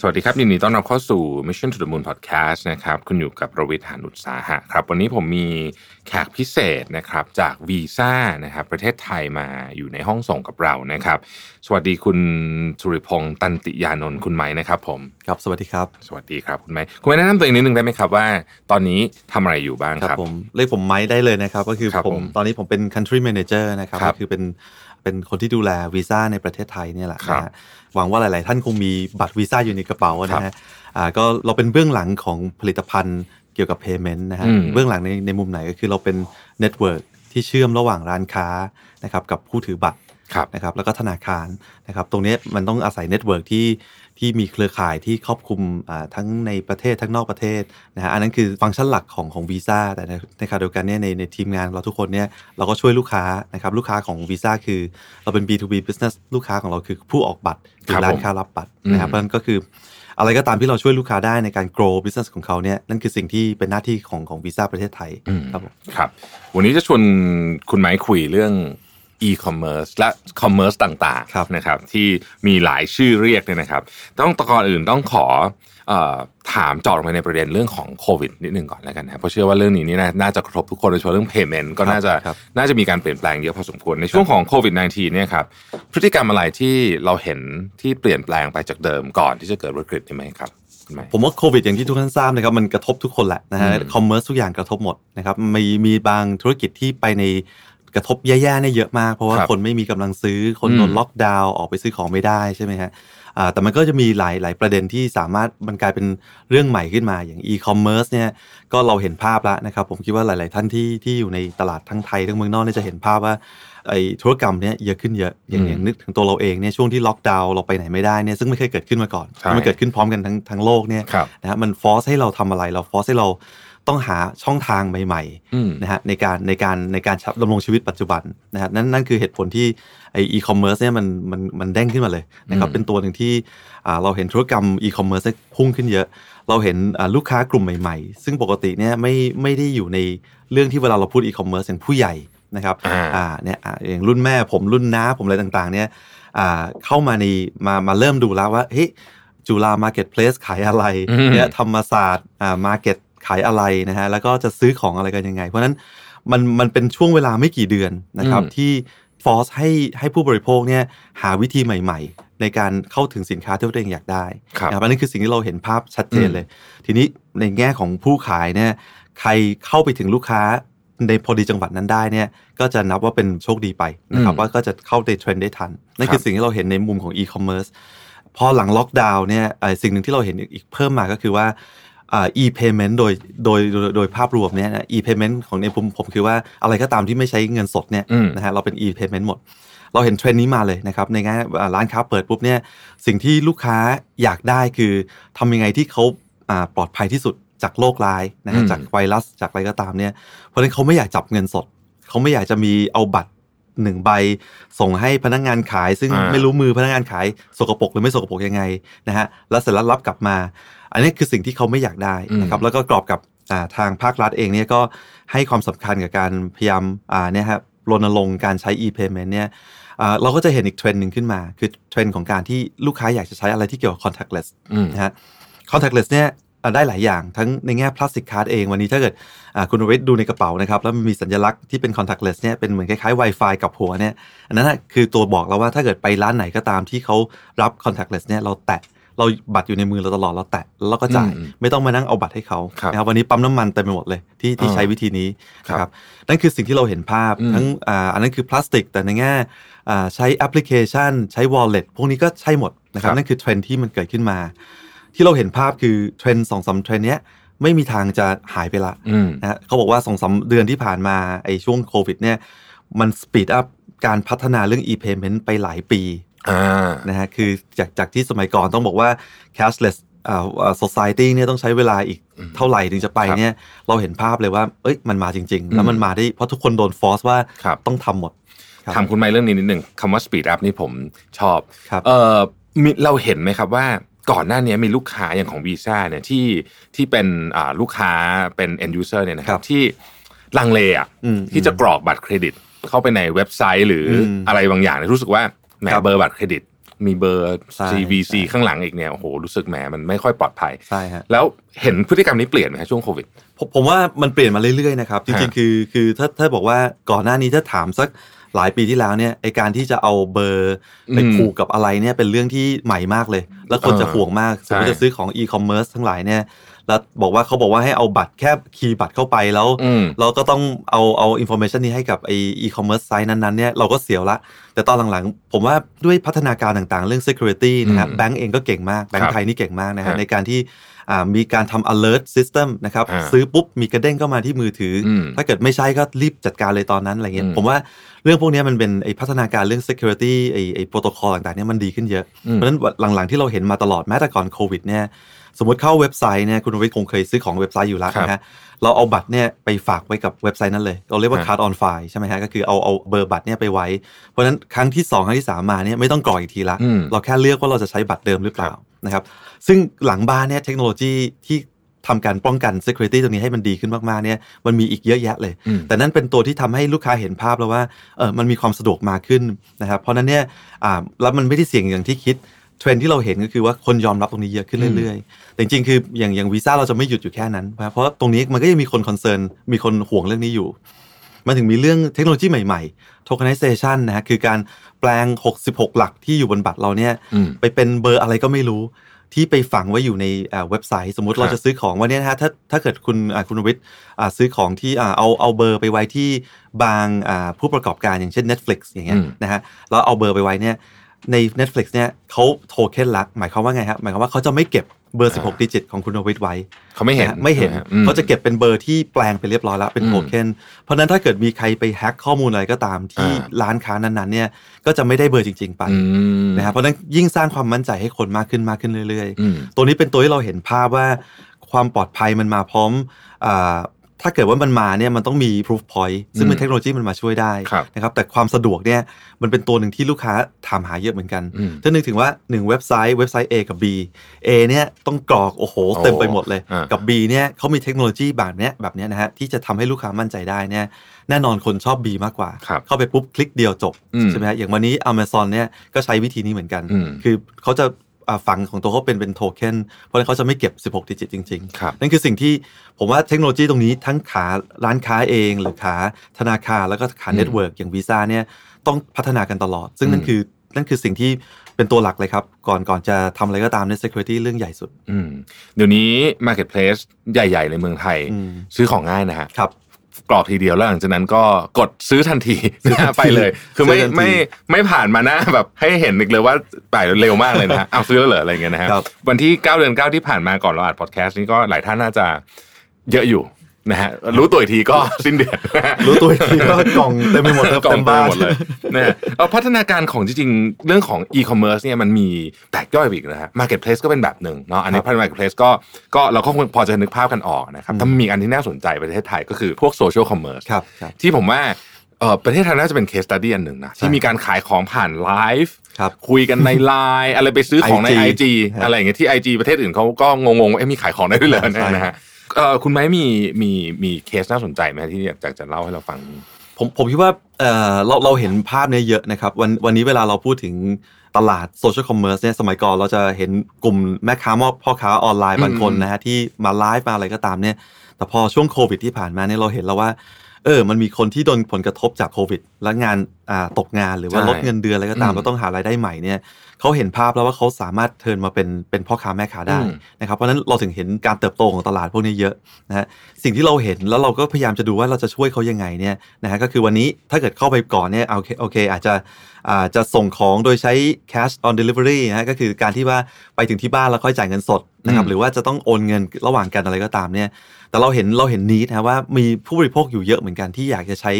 สวัสดีครับยินดีต้อนรับเข้าสู่ Mission to the Moon Podcast นะครับคุณอยู่กับประวิทย์หานุตสาหะครับ วันนี้ผมมีแขกพิเศษนะครับจากวีซ่านะครับประเทศไทยมาอยู่ในห้องส่งกับเรานะครับ สวัสดีคุณสุริพงษ์ตันติยานนท์คุณไม้นะครับ ผมครับสวัสดีครับ สวัสดีครับคุณไม้คุณไม้แนะนำตัวเองนิดนึงได้ไหมครับว่า ตอนนี้ทำอะไรอยู่บ้างครับครับผมเรียกผมไม้ได้เลยนะครับ ก็คือครับผผมมตอนนี้ผมเป็น country manager นะครับครับก็คือเป็น เป็นคนที่ดูแลวีซ่าในประเทศไทยเนี่ยแหละครับนะฮะหวังว่าหลาย ๆ ท่านคงมีบัตรวีซ่าอยู่ในกระเป๋าครันะบฮะอ่าก็เราเป็นเบื้องหลังของผลิตภัณฑ์เกี่ยวกับ payment นะฮะอืมเบื้องหลังในในมุมไหนก็คือเราเป็น network ที่เชื่อมระหว่างร้านค้านะครับกับผู้ถือบัตรครับนะครับแล้วก็ธนาคารนะครับตรงนี้มันต้องอาศัย network ที่ ที่มีเครือข่ายที่ครอบคลุมอ่าทั้งในประเทศทั้งนอกประเทศนะฮะอันนั้นคือฟังก์ชันหลักของของวีซ่าแต่ในในขณะเดียวกันเนี่ยในในทีมงานเราทุกคนเนี่ยเราก็ช่วยลูกค้านะครับลูกค้าของวีซ่าคือเราเป็น B2B business ลูกค้าของเราคือผู้ออกบัตรหรืครัอบร้านผมค้ารับบัตรนะครับอืมเพราะฉะนั้นก็คืออะไรก็ตามที่เราช่วยลูกค้าได้ในการ grow business ของเขาเนี่ยนั่นคือสิ่งที่เป็นหน้าที่ของของวีซ่าประเทศไทยอืมครับผมครับ วันนี้จะชวนคุณไม้คุยเรื่อง e-commerce และ commerce ต่างครับๆนะครับ ที่มีหลายชื่อเรียกเนี่ยนะครับ ต้องตก่อนอื่นต้องขอเอ่อถามเจาะลงไปในประเด็นเรื่องของโควิดนิดนึงก่อนแล้วกันนะเพราะเชื่อว่าเรื่องนี้นี่น่าน่าจะกระทบทุกคนโดยเฉพาะเรื่อง payment ก็น่าจะครับน่าจะมีการเปลี่ยนแปลงเยอะพอสมควร ในช่วงของโควิด -19 เนี่ยครับพฤติกรรมอะไรที่เราเห็นที่เปลี่ยนแปลงไปจากเดิมก่อนที่จะเกิดวิกฤตใช่ไหมครับคุณไม้ผมว่าโควิดอย่างที่ทุกท่านทราบนะครับมันกระทบทุกคนแหละนะฮะอืมคอมเมอร์สทุกอย่างกระทบหมดนะครับมีมีบางธุรกิจที่ไปใน กระทบแย่ๆเนี่ยเยอะมาก เพราะว่าครับคนไม่มีกำลังซื้อคนโดนอืมล็อกดาวน์ออกไปซื้อของไม่ได้ใช่ไหมฮะอ่าแต่มันก็จะมีหลายหลายประเด็นที่สามารถมันกลายเป็นเรื่องใหม่ขึ้นมาอย่างอีคอมเมิร์ซเนี่ยก็เราเห็นภาพแล้วนะครับ ผมคิดว่าหลาย ๆ ท่านที่ที่อยู่ในตลาดทั้งไทยทั้งเมืองนอกเนี่ยจะเห็นภาพว่าไอ้ธุรกรรมเนี่ยเยอะขึ้นเยอะอย่างอย่างนึกถึงตัวเราเองเนี่ยช่วงที่ล็อกดาวน์เราไปไหนไม่ได้เนี่ยซึ่งไม่เคยเกิดขึ้นมาก่อนใช่มันเกิดขึ้นพร้อมกันทั้งทั้งโลกเนี่ยครับนะฮะมัน force ให้เราทำอะไรเรา force ให้เรา ต้องหาช่องทางใหม่อืมๆนะฮะในการในการในการดำรงชีวิตปัจจุบันนะครับนั่นนั่นคือเหตุผลที่ไออีคอมเมิร์ซเนี่ยมันมันมันเด้งขึ้นมาเลยนะครับอืมเป็นตัวหนึ่งที่อ่าเราเห็นธุรกรรมอีคอมเมิร์ซพุ่งขึ้นเยอะ เราเห็นอ่าลูกค้ากลุ่มใหม่ๆ ซึ่งปกติเนี่ยไม่ไม่ได้อยู่ในเรื่องที่เวลาเราพูดอีคอมเมิร์ซอย่างผู้ใหญ่นะครับอ่าอ่าเนี่ยอ่าอย่างรุ่นแม่ผมรุ่นน้าผมอะไรต่างๆ เนี่ยอ่าเข้ามาในมามาเริ่มดูแล้วว่าเฮ้ยจุฬามาร์เก็ตเพลสขายอะไรอืมเนี่ยธรรมศาสตร์อ่ามาร์เก็ต ขายอะไรนะฮะแล้วก็จะซื้อของอะไรกันยังไง เพราะฉะนั้นมันมันเป็นช่วงเวลาไม่กี่เดือนนะครับอืมที่ force ให้ให้ผู้บริโภคเนี่ยหาวิธีใหม่ ๆ ในการเข้าถึงสินค้าที่ตัวเองอยากได้ครับนะครับอันนี้คือสิ่งที่เราเห็นภาพชัดเจนอืมเลย ทีนี้ในแง่ของผู้ขายเนี่ยใครเข้าไปถึงลูกค้าในพอดีจังหวะนั้นได้เนี่ยก็จะนับว่าเป็นโชคดีไปนะครับอืมว่าก็จะเข้าในเทรนด์ได้ทันนั่นครับคือสิ่งที่เราเห็นในมุมของอีคอมเมิร์ซพอหลังล็อกดาวน์เนี่ยเอ่อสิ่งหนึ่งที่เราเห็นอีกเพิ่มมาก็คือว่าอ่า e-payment โดยโดยโดยโดยภาพรวมเนี่ยนะ e-payment ของในผมผมคือว่าอะไรก็ตามที่ไม่ใช้เงินสดเนี่ยอืมนะฮะเราเป็น e-payment หมด เราเห็นเทรนด์นี้มาเลยนะครับในแง่อ่าร้านค้าเปิดปุ๊บเนี่ยสิ่งที่ลูกค้าอยากได้คือทำยังไงที่เขาอ่าปลอดภัยที่สุดจากโรคร้ายนะฮะอืมจากไวรัสจากอะไรก็ตามเนี่ยเพราะฉะนั้นเขาไม่อยากจับเงินสด เขาไม่อยากจะมีเอาบัตร หนึ่งใบ ส่งให้พนักงานขาย ซึ่งอ่าไม่รู้มือพนักงานขายสกปรกหรือไม่สกปรกยังไงนะฮะแล้วเสร็จแล้วรับกลับมา อันนี้คือสิ่งที่เขาไม่อยากได้นะครับแล้วก็กรอบกับอ่าทางภาครัฐเองเนี่ยก็ให้ความสำคัญกับการพยายามอ่าเนี่ยครับรณรงค์การใช้ e-payment เนี่ยอ่าเราก็จะเห็นอีกเทรนด์หนึ่งขึ้นมา คือเทรนด์ของการที่ลูกค้าอยากจะใช้อะไรที่เกี่ยวกับ contactless อืมนะฮะ contactless เนี่ยอ่า ได้หลายอย่างทั้งในแง่พลาสติกการ์ดเองวันนี้ถ้าเกิดอ่าคุณวิทย์ดูในกระเป๋านะครับแล้วมันมีสัญลักษณ์ที่เป็น contactless เนี่ยเป็นเหมือนคล้ายๆ Wi-Fi กับหัวเนี่ยอันนั้นนะคือตัวบอกเราว่าถ้าเกิดไปร้านไหนก็ตามที่เขารับ contactless เนี่ยเราแตะเราบัตรอยู่ในมือเราตลอดเราแตะแล้วเราก็จ่ายอืมไม่ต้องมานั่งเอาบัตรให้เขาครับนะครับวันนี้ปั๊มน้ำมันเต็มไปหมดเลยที่ที่อ่าใช้วิธีนี้ครับนะครับนั่นคือสิ่งที่เราเห็นภาพอืมทั้งอ่าอันนั้นคือพลาสติก แต่ในแง่อ่าใช้แอปพลิเคชัน ใช้ wallet พวกนี้ก็ใช่หมดนะครับนั่นคือเทรนด์ที่มันเกิดขึ้นมา ที่เราเห็นภาพคือเทรนด์สองสามเทรนด์เนี้ยไม่มีทางจะหายไปละอืมนะฮะเขาบอกว่าสองสามเดือนที่ผ่านมาไอ้ช่วงโควิดเนี่ยมัน speed up การพัฒนาเรื่อง e-payment ไปหลายปีอ่านะฮะคือจากจากที่สมัยก่อนต้องบอกว่า cashless อ่าอ่า society เนี่ยต้องใช้เวลาอีกอืมเท่าไหร่ถึงจะไปครับเนี่ยเราเห็นภาพเลยว่า เอ้ยมันมาจริงๆอืมแล้วมันมาได้เพราะทุกคนโดน force ว่าครับต้องทำหมดครับถามคุณไมค์เรื่องนี้นิดหนึ่งคำว่า speed up นี่ผมชอบครับเออมีเราเห็นไหมครับว่า ก่อนหน้านี้มีลูกค้าอย่างของวีซ่าเนี่ยที่ที่เป็นอ่าลูกค้าเป็น end user เนี่ยนะคครัรับบที่ลังเลอะอืมที่จะกรอกบัตรเครดิต เข้าไปในเว็บไซต์หรืออมอะไรบางอย่างเนี่ยรู้สึกว่าแหมครับเบอร์บัตรเครดิต มีเบอร์ใช่ CVC ใช่ข้างหลังอีกเนี่ยโอ้โหรู้สึกแหมมันไม่ค่อยปลอดภัยใช่ฮะแล้วเห็นพฤติกรรมนี้เปลี่ยนไหมฮะช่วงโควิดผมผมว่ามันเปลี่ยนมาเรื่อยๆนะครับจริงฮะๆคือคือถ้าถ้าบอกว่าก่อนหน้านี้ถ้าถามสัก หลายปีที่แล้วเนี่ยไอการที่จะเอาเบอร์ไปอืมผูกกับอะไรเนี่ยเป็นเรื่องที่ใหม่มากเลย แล้วคนจะเออห่วงมากสมมติใช่จะซื้อของอีคอมเมิร์ซทั้งหลายเนี่ยแล้วบอกว่าเขาบอกว่าให้เอาบัตรแค่คีย์บัตรเข้าไปแล้วอืมเราก็ต้องเอาเอา information นี้ให้กับไออีคอมเมิร์ซ site นั้นๆเนี่ยเราก็เสียวละ แต่ตอนหลังๆ ผมว่าด้วยพัฒนาการต่างๆ เรื่อง security นะครับอืมแบงก์เองก็เก่งมากแบงก์ครัก์บไทยนี่เก่งมากนะฮะฮะในการที่อ่า มีการทำ alert system นะครับอ่าซื้อปุ๊บ มีกระเด้งเข้ามาที่มือถืออมถ้าเกิดไม่ใช่ก็รีบจัดการเลยตอนนั้นอะไรเงี้ยอืมผมว่าเรื่องพวกเนี้ยมันเป็นไอพัฒนาการเรื่อง security ไอไอโปรโตคอลต่างๆเนี่ยมันดีขึ้นเยอะอืมเพราะฉะนั้นหลังๆที่เราเห็นมาตลอดแม้แต่ก่อนโควิดเนี่ยสมมติเข้าเว็บไซต์เนี่ยคุณวิทย์คงเคยซื้อของเว็บไซต์อยู่แล้วครับนะฮะเราเอาบัตรเนี่ยไปฝากไว้กับเว็บไซต์นั้นเลย เราเรียกว่าฮะ card on file ใช่ไหมฮะก็คือเอาเอาเบอร์บัตรเนี่ยไปไว้ เพราะฉะนั้นครั้งที่ 2 ครั้งที่ 3 มาเนี่ยไม่ต้องกรอกอีกทีละอืมเราแค่เลือกว่าเราจะใช้บัตรเดิมหรือเปล่า นะครับ ซึ่งหลังบ้านเนี่ยเทคโนโลยีที่ทำการป้องกัน security ตรงนี้ให้มันดีขึ้นมาก ๆ เนี่ยมันมีอีกเยอะแยะเลยอืมแต่นั่นเป็นตัวที่ทำให้ลูกค้าเห็นภาพแล้วว่าเออมันมีความสะดวกมากขึ้นนะครับ เพราะฉะนั้นเนี่ยอ่าแล้วมันไม่ได้เสี่ยงอย่างที่คิดเทรนด์ที่เราเห็นก็คือว่าคนยอมรับตรงนี้เยอะขึ้นเรื่อยๆ แต่จริงๆ คืออย่างอย่างวีซ่าเราจะไม่หยุดอยู่แค่นั้นนะครับเพราะตรงนี้มันก็ยังมีคน concern มีคนห่วงเรื่องนี้อยู่ มันถึงมีเรื่องเทคโนโลยีใหม่ๆ tokenization นะฮะคือการแปลง 16 หลักที่อยู่บนบัตรเราเนี่ยอืมไปเป็นเบอร์อะไรก็ไม่รู้ที่ไปฝังไว้อยู่ในอ่าเว็บไซต์ สมมุติครับเราจะซื้อของวันนี้นะฮะถ้าถ้าเกิดคุณอ่าคุณวิทย์อ่าซื้อของที่อ่าเอาเอาเบอร์ไปไว้ที่บางอ่าผู้ประกอบการอย่างเช่น Netflix อย่างเงี้ยอืมนะฮะแล้วเอาเบอร์ไปไว้เนี่ย ใน Netflix เนี่ยเขา tokenize หมายความว่าไงครับหมายความว่าเขาจะไม่เก็บเบอร์ 16 digit ของคุณวิทย์ไว้เขาไม่เห็นนะฮะไม่เห็นใช่ฮอืมเขาจะเก็บเป็นเบอร์ที่แปลงไปเรียบร้อยแล้วเป็นอืมโทเค็นเพราะฉะนั้นถ้าเกิดมีใครไปแฮ็กข้อมูลอะไรก็ตามที่อ่าร้านค้านั้นๆเนี่ยก็จะไม่ได้เบอร์จริง ๆ ไปอืมนะครับเพราะฉะนั้นยิ่งสร้างความมั่นใจให้คนมากขึ้นมากขึ้นเรื่อยอืมๆตัวนี้เป็นตัวที่เราเห็นภาพว่าความปลอดภัยมันมาพร้อมอา ถ้าเกิดว่ามันมาเนี่ยมันต้องมี proof point ซึ่งเป็นอืมเทคโนโลยีมันมาช่วยได้ครับนะครับแต่ความสะดวกเนี่ยมันเป็นตัวหนึ่งที่ลูกค้าถามหาเยอะเหมือนกันอืมถ้านึกถึงว่า 1 เว็บไซต์เว็บไซต์ A กับ B A เนี่ยต้องกรอกโอ้โห เต็มไปหมดเลยอ่ากักับ B เนี่ยเขามีเทคโนโลยีแบบเนี้ยแบบเนี้ยนะฮะที่จะทำให้ลูกค้ามั่นใจได้เนี่ยแน่นอนคนชอบ B มากกว่าครับเข้าไปปุ๊บคลิกเดียวจบอืมใช่ไหมฮะอย่างวันนี้ Amazon เนี่ยก็ใช้วิธีนี้เหมือนกันอืมคือเขาจะอ่า ฝังของตัวเขาเป็นเป็นโทเค็นเพราะฉะนั้นเขาจะไม่เก็บ 16 digit จริงครับๆนั่นคือสิ่งที่ผมว่าเทคโนโลยีตรงนี้ทั้งขาร้านค้าเอง หรือขาธนาคารแล้วก็ขาอืม network อย่างวีซ่าเนี่ยต้องพัฒนากันตลอด ซึ่งนั่อืนมคือนั่นคือสิ่งที่เป็นตัวหลักเลยครับ ก่อนก่อนจะทำอะไรก็ตามใน security เรื่องใหญ่สุด อืมเดี๋ยวนี้ Marketplace ใหญ่ ๆ ในเมืองไทยอืมซื้อของง่ายนะฮะครับ กรอกทีเดียวแล้วหลังจากนั้นก็กดซื้อทันทีซื้อทันทีไปเลย คือไม่ซื้อทันทีไม่ไม่ผ่านมาหน้าแบบให้เห็นอีกเลยว่าไปเร็วมากเลยนะฮะเอาซื้อแล้วเหรออะไรเงี้ยนะฮะครับวันที่ 9 เดือน 9 ที่ผ่านมาก่อนเราอัดพอดแคสต์นี้ก็หลายท่านน่าจะเยอะอยู่ นะฮะรู้ตัวอีกทีก็สิ้นเดือนรู้ตัวอีกทีก็กล่องเต็มไปหมดครับกล่องเต็มเต็มบ้านไปหมดเลยนะฮะเอาพัฒนาการของจริงๆ เรื่องของอีคอมเมิร์ซเนี่ยมันมีแตกย่อยไปอีกนะฮะมาร์เก็ตเพลสก็เป็นแบบหนึ่งเนาะอันนี้พัฒนามาร์เก็ตเพลสก็ก็เราก็คงพอจะนึกภาพกันออกนะครับแต่มันมีอันที่น่าสนใจประเทศไทยก็คือพวกโซเชียลคอมเมิร์ซครับครับที่ผมว่าเออประเทศไทยน่าจะเป็น case study อันหนึ่งนะใช่ที่มีการขายของผ่านไลฟ์ครับคุยกันในไลน์อะไรไปซื้อของใน IG IG ครับอะไรอย่างเงี้ยที่ IG ประเทศอื่นเขาก็งงๆว่าเอ๊ะมีขายของได้ด้วยเหรอใช่นะฮะ เออคุณไมค์มีมีมีเคสน่าสนใจไหมที่อยากจะเล่าให้เราฟัง ผมผมคิดว่าเอ่อเราเราเห็นภาพเนี้ยเยอะนะครับ วันวันนี้เวลาเราพูดถึงตลาดโซเชียลคอมเมิร์ซเนี่ยสมัยก่อนเราจะเห็นกลุ่มแม่ค้าพ่อค้าออนไลน์บางคนนะฮะที่มาไลฟ์มาอะไรก็ตามเนี่ยแต่พอช่วงโควิดที่ผ่านมาเนี่ยเราเห็นแล้วว่าเออ มันมีคนที่โดนผลกระทบจากโควิด และงานอ่าตกงานหรือว่าใช่ลดเงินเดือนอะไรก็ตามอืมแล้วต้องหารายได้ใหม่เนี่ย เขาเห็นภาพแล้วว่าเขาสามารถเทิร์นมาเป็นเป็นพ่อค้าแม่ค้าได้อืมนะครับเพราะฉะนั้นเราถึงเห็นการเติบโตของตลาดพวกนี้เยอะนะฮะสิ่งที่เราเห็นแล้วเราก็พยายามจะดูว่าเราจะช่วยเขายังไงเนี่ยนะฮะก็คือวันนี้ถ้าเกิดเข้าไปก่อนเนี่ยโอเคโอเคอาจจะอาจจะส่งของโดยใช้ cash on delivery นะฮะก็คือการที่ว่าไปถึงที่บ้านแล้วค่อยจ่ายเงินสดนะครับอืมหรือว่าจะต้องโอนเงินระหว่างกันอะไรก็ตามเนี่ยแต่เราเห็นเราเห็นนี้นะว่ามีผู้บริโภคอยู่เยอะเหมือนกันที่อยากจะใช้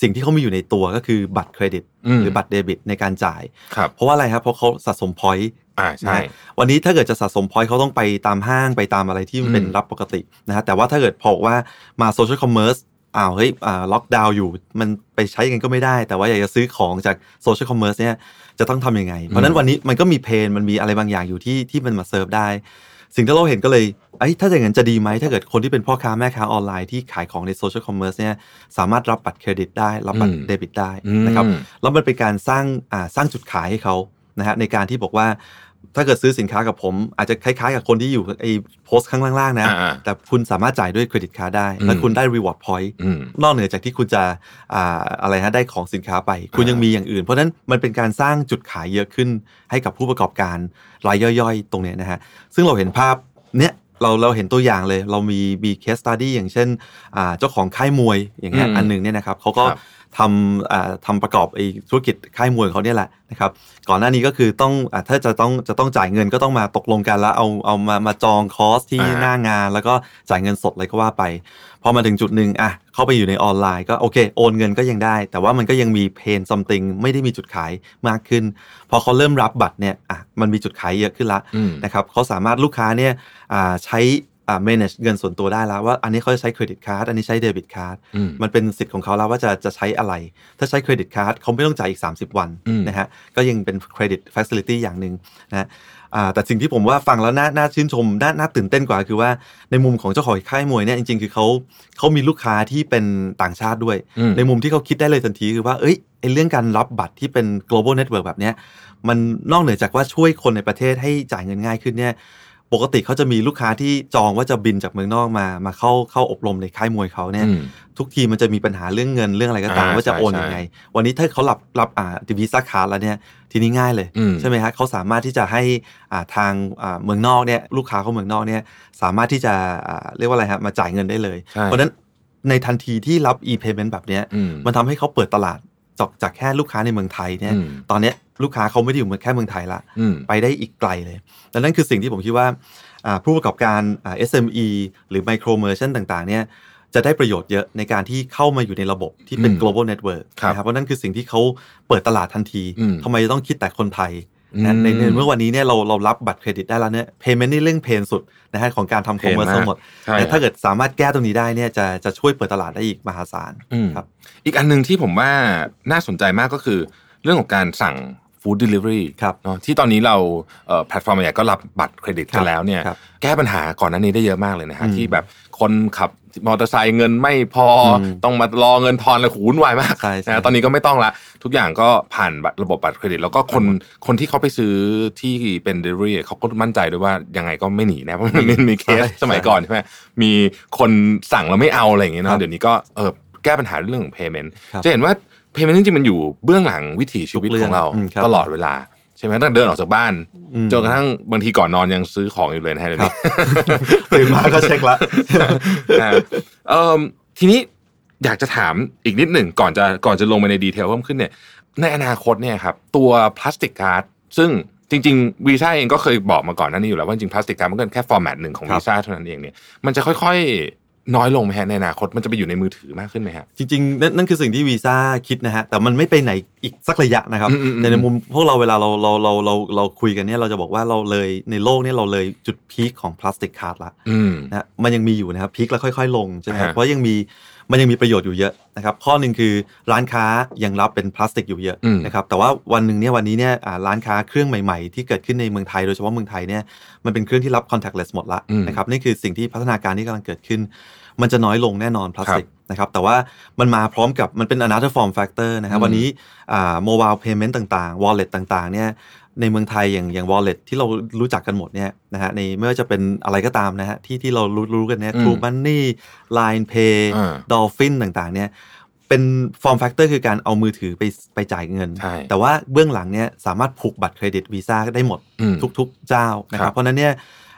สิ่งที่เขามีอยู่ในตัวก็คือบัตรเครดิตอืมหรือบัตรเดบิตในการจ่ายครับเพราะว่าอะไรครับ เพราะเขาสะสม point อ่าใช่นะฮะวันนี้ถ้าเกิดจะสะสม point เขาต้องไปตามห้างไปตามอะไรที่มันเป็นอืมรับปกตินะฮะแต่ว่าถ้าเกิดพอว่ามาโซเชียลคอมเมิร์ซอ้าวเฮ้ยอ่าล็อกดาวน์อยู่มันไปใช้กันก็ไม่ได้ แต่ว่าอยากจะซื้อของจากsocial commerce เนี่ยจะต้องทำยังไง เพราะฉะนั้นวันนี้มันก็มี pain มันมีอะไรบางอย่างอยู่ที่ที่มันมาเซิร์ฟได้ สิ่งที่เราเห็นก็เลยเอ้ยถ้าอย่างนั้นจะดีไหมถ้าเกิดคนที่เป็นพ่อค้าแม่ค้าออนไลน์ที่ขายของใน social commerce เนี่ยสามารถรับบัตรเครดิตได้รับบัตรอืมเดบิตได้อืมนะครับแล้วมันเป็นการสร้างอ่าสร้างจุดขายให้เขานะฮะในการที่บอกว่า ถ้าเกิดซื้อสินค้ากับผม อาจจะคล้ายๆ กับคนที่อยู่ไอ้โพสต์ข้างล่างๆนะอ่าแต่คุณสามารถจ่ายด้วย credit card ได้อืมและคุณได้ reward point อืมนอกเหนือจากที่คุณจะอ่าอะไรฮะได้ของสินค้าไป คุณอ่ายัยังมีอย่างอื่น เพราะฉะนั้นมันเป็นการสร้างจุดขายเยอะขึ้นให้กับผู้ประกอบการรายย่อยๆ ตรงเนี้ยนะฮะซึ่งเราเห็นภาพเนี้ยเราเราเห็นตัวอย่างเลย เรามีมี case study อย่างเช่นอ่าเจ้าของค่ายมวยอย่างเงี้ยอืมอันหนึ่งเนี่ยนะครับเขาก็ครับ ทำอ่าทำประกอบไอ้ธุรกิจค่ายมวยของเขาเนี่ยแหละนะครับก่อนหน้านี้ก็คือต้องอาถ้าจะต้องจะต้องจ่ายเงินก็ต้องมาตกลงกันแล้วเอาเอามามาจองคอร์สที่อ่าหน้างาน แล้วก็จ่ายเงินสดอะไรก็ว่าไปพอมาถึงจุดหนึ่งอะเข้าไปอยู่ในออนไลน์ก็โอเคโอนเงินก็ยังได้ แต่ว่ามันก็ยังมี pain something ไม่ได้มีจุดขายมากขึ้น พอเขาเริ่มรับบัตรเนี่ยอะมันมีจุดขายเยอะขึ้นละอืมนะครับเขาสามารถลูกค้าเนี่ยอ่าใช้ อ่า manage เงินส่วนตัวได้แล้วว่าอันนี้เขาจะใช้ credit card อันนี้ใช้ debit card อืมมันเป็นสิทธิ์ของเขาแล้วว่าจะจะใช้อะไร ถ้าใช้ credit card เขาไม่ต้องจ่ายอีก 30 วันอืมนะฮะก็ยังเป็นเครดิตฟ a c i l i t y อย่างหนึ่งนะฮะอ่าแต่สิ่งที่ผมว่าฟังแล้วน่าน่าชื่นชมน่าน่าตื่นเต้นกว่าคือว่าในมุมของเจ้าของค่ายมวยเนี่ยจริงๆ คือเขาเขามีลูกค้าที่เป็นต่างชาติด้วยอืมในมุมที่เขาคิดได้เลยทันทีคือว่าเอ้ยไอเรื่องการรับบัตรที่เป็น global network แบบเนี้ยมันนอกเหนือจากว่าช่วยคนในประเทศให้จ่ายเงินง่ายขึ้นเนี่ย ปกติเขาจะมีลูกค้าที่จองว่าจะบินจากเมืองนอกมา มาเข้าเข้าอบรมในค่ายมวยเขาเนี่ยอืมทุกทีมันจะมีปัญหาเรื่องเงินเรื่องอะไรก็ตามอ่าว่าจะโอนใช่ยังไง วันนี้ถ้าเขารับรับอ่าดิวิซ่าคาร์แล้วเนี่ยทีนี้ง่ายเลยอืมใช่ไหมฮะเขาสามารถที่จะให้อ่าทางอ่าเมืองนอกเนี่ยลูกค้าเขาเมืองนอกเนี่ยสามารถที่จะอ่าเรียกว่าอะไรฮะมาจ่ายเงินได้เลยใช่เพราะฉะนั้นในทันทีที่รับ e-payment แบบเนี้ยอืมมันทำให้เขาเปิดตลาด จากจากแค่ลูกค้าในเมืองไทยเนี่ยอืมตอนเนี้ยลูกค้าเขาไม่ได้อยู่แค่เมืองไทยละอืมไปได้อีกไกลเลยและนั่นคือสิ่งที่ผมคิดว่าอ่าผู้ประกอบการอ่า SME หรือ Micro Merchant ต่างๆ เนี่ยจะได้ประโยชน์เยอะในการที่เข้ามาอยู่ในระบบที่เป็นอืม global network ครับนะครับเพราะนั่นคือสิ่งที่เขาเปิดตลาดทันทีอืมทำไมจะต้องคิดแต่คนไทยอืม นะในในเมื่อวันนี้เนี่ยเราเรารับบัตรเครดิตได้แล้วเนี่ย payment นี่เรื่อง pain สุดนะฮะของการทำเพน commerce มากทั้งหมดใช่แต่ถ้าเกิดสามารถแก้ตรงนี้ได้เนี่ยจะจะช่วยเปิดตลาดได้อีกมหาศาลอืมครับอีกอันหนึ่งที่ผมว่าน่าสนใจมากก็คือ เรื่องของการสั่ง food delivery ครับเนาะที่ตอนนี้เราเอ่อแพลตฟอร์มใหญ่ก็รับบัตรเครดิตกันครับแล้วเนี่ยครับแก้ปัญหาก่อนหน้านี้ได้เยอะมากเลยนะฮะอืมที่แบบคนขับมอเตอร์ไซค์เงินไม่พออืมต้องมารอเงินทอนเลยโหวุ่นวายมากใช่ใช่นะตอนนี้ก็ไม่ต้องละทุกอย่างก็ผ่านบัตรระบบบัตรเครดิต แล้วก็คนคนที่เขาไปซื้อที่เป็นเดลิเวอรี่เขาก็มั่นใจด้วยว่ายังไงก็ไม่หนีนะเพราะมันมีมีเคสใช่สมัยก่อนใช่ไหมมีคนสั่งแล้วไม่เอาอะไรอย่างเงี้ยครัเนาะครับเดี๋ยวนี้ก็เออแก้ปัญหาเรื่องของ payment ครับจะเห็นว่า payment จริงๆมันอยู่เบื้องหลังวิถีชีวิตทุกเรื่องของเราอืมครับตลอดเวลาใช่ไหมตั้งแต่เดินออกจากบ้านอืมจนกระทั่งบางทีก่อนนอนยังซื้อของอยู่เลยนะฮะเดี๋ยวนี้ตื่นมาก็เช็คละนะเอิ่มทีนี้อยากจะถามอีกนิดหนึ่งก่อนจะก่อนจะลงไปใน detail เพิ่มขึ้นเนี่ย ในอนาคตเนี่ยครับตัว plastic card ซึ่งจริงๆวีซ่าเองก็เคยบอกมาก่อนหน้านี้อยู่แล้วว่าจริง plastic card มันก็เป็นแค่ format หนึ่งของครับวีซ่าเท่านั้นเองเนี่ยมันจะค่อยๆ น้อยลงไหมฮะในอนาคตมันจะไปอยู่ในมือถือมากขึ้นไหมฮะจริงๆนั่นนั่นคือสิ่งที่วีซ่าคิดนะฮะแต่มันไม่ไปไหนอีกสักระยะนะครับอืมอืมอืมแต่ในมุมพวกเราเวลาเราเราเราเราเราคุยกันเนี่ยเราจะบอกว่าเราเลยในโลกเนี้เราเลยจุดพีคของพลาสติกการ์ดละอืมนะฮะมันยังมีอยู่นะครับพีคแล้วค่อย ๆ ลงใช่ไหมครับฮะเพราะยังมี มันยังมีประโยชน์อยู่เยอะนะครับข้อหนึ่งคือร้านค้ายังรับเป็นพลาสติกอยู่เยอะอืมนะครับแต่ว่าวันหนึ่งเนี่ยวันนี้เนี่ยอ่าร้านค้าเครื่องใหม่ๆ ที่เกิดขึ้นในเมืองไทยโดยเฉพาะเมืองไทยเนี่ยมันเป็นเครื่องที่รับ contactless หมดละอืมนะครับนี่คือสิ่งที่พัฒนาการที่กำลังเกิดขึ้น มันจะน้อยลงแน่นอนพลาสติกนะครับแต่ว่ามันมาพร้อมกับมันเป็น another form factor นะครับอืมวันนี้อ่า mobile payment ต่างๆ wallet ต่างๆเนี่ย ในเมืองไทยอย่างอย่าง wallet ที่เรารู้จักกันหมดเนี่ยนะฮะในไม่ว่าจะเป็นอะไรก็ตามนะฮะที่ที่เรารู้รู้กันเนี่ยอืม True Money Line Pay อ่า Dolphin ต่างๆ เนี่ยเป็น form factor คือการเอามือถือไปไปจ่ายเงินใช่แต่ว่าเบื้องหลังเนี่ยสามารถผูกบัตรเครดิตวีซ่าได้หมดอืมทุกๆเจ้านะคครัรับบเพราะฉะนั้นเนี่ย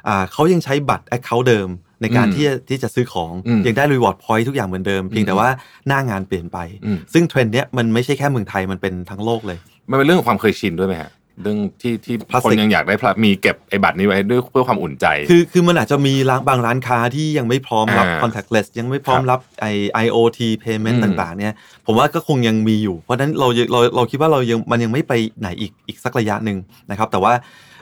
อ่าเขายังใช้บัตร account เดิมในการอืมที่จะที่จะซื้อของอืมยังได้ reward point ทุกอย่างเหมือนเดิม เพียงแต่ว่าหน้างานเปลี่ยนไปอืมซึ่งเทรนด์เนี้ยมันไม่ใช่แค่เมืองไทยมันเป็นทั้งโลกเลย มันเป็นเรื่องของความเคยชินด้วยไหมฮะ เรื่องที่ที่พลาสคนติกยังอยากได้พลามีเก็บไอ้บัตรนี้ไว้ด้วยเพื่อความอุ่นใจ คือคือมันอาจจะมีร้านบางร้านค้าที่ยังไม่พร้อมรับอ่า contactless ยังไม่พร้อมครับรับไอ IoT payment อืมต่างๆ เนี่ยผมว่าก็คงยังมีอยู่ เพราะฉะนั้นเราเราเราคิดว่าเรายังมันยังไม่ไปไหนอีกอีกสักระยะหนึ่งนะครับ แต่ว่า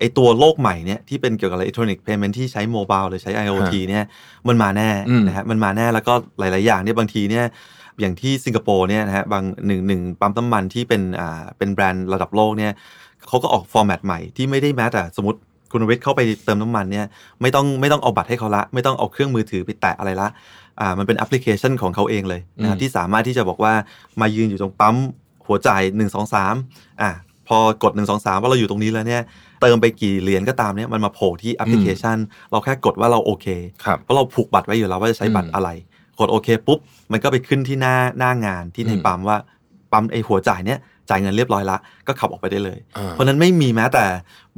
ไอตัวโลกใหม่เนี่ยที่เป็นเกี่ยวกับ electronic payment ที่ใช้โมบายหรือใช้ IoT เนี่ยมันมาแน่อืมนะฮะมันมาแน่แล้วก็หลาย ๆ อย่างเนี่ยบางทีเนี่ยอย่างที่สิงคโปร์เนี่ยนะฮะบางหนึ่งหนึ่งปั๊มน้ำมันที่เป็นอ่าเป็นแบรนด์ระดับโลกเนี่ย เขาก็ออกฟอร์แมตใหม่ที่ไม่ได้แม้แต่สมมติคุณวิทย์เข้าไปเติมน้ำมันเนี่ยไม่ต้องไม่ต้องเอาบัตรให้เขาละ ไม่ต้องเอาเครื่องมือถือไปแตะอะไรละอ่ามันเป็นแอปพลิเคชันของเขาเองเลยนะอืมที่สามารถที่จะบอกว่ามายืนอยู่ตรงปั๊มหัวจ่าย1 2 3อะพอกด 1 2 3 ว่าเราอยู่ตรงนี้แล้วเนี่ยเติมไปกี่เหรียญก็ตามเนี่ยมันมาโผล่ที่แอปพลิเคชัน เราแค่กดว่าเราโอเคครับเพราะเราผูกบัตรไว้อยู่แล้วว่าจะใช้บัตรอืมอะไร กดโอเคปุ๊บ มันก็ไปขึ้นที่หน้าหน้างานที่ในอืมปั๊มว่าปั๊มไอหัวจ่ายเนี้ย จ่ายเงินเรียบร้อยละก็ขับออกไปได้เลยอ่าเพราะฉะนั้นไม่มีแม้แต่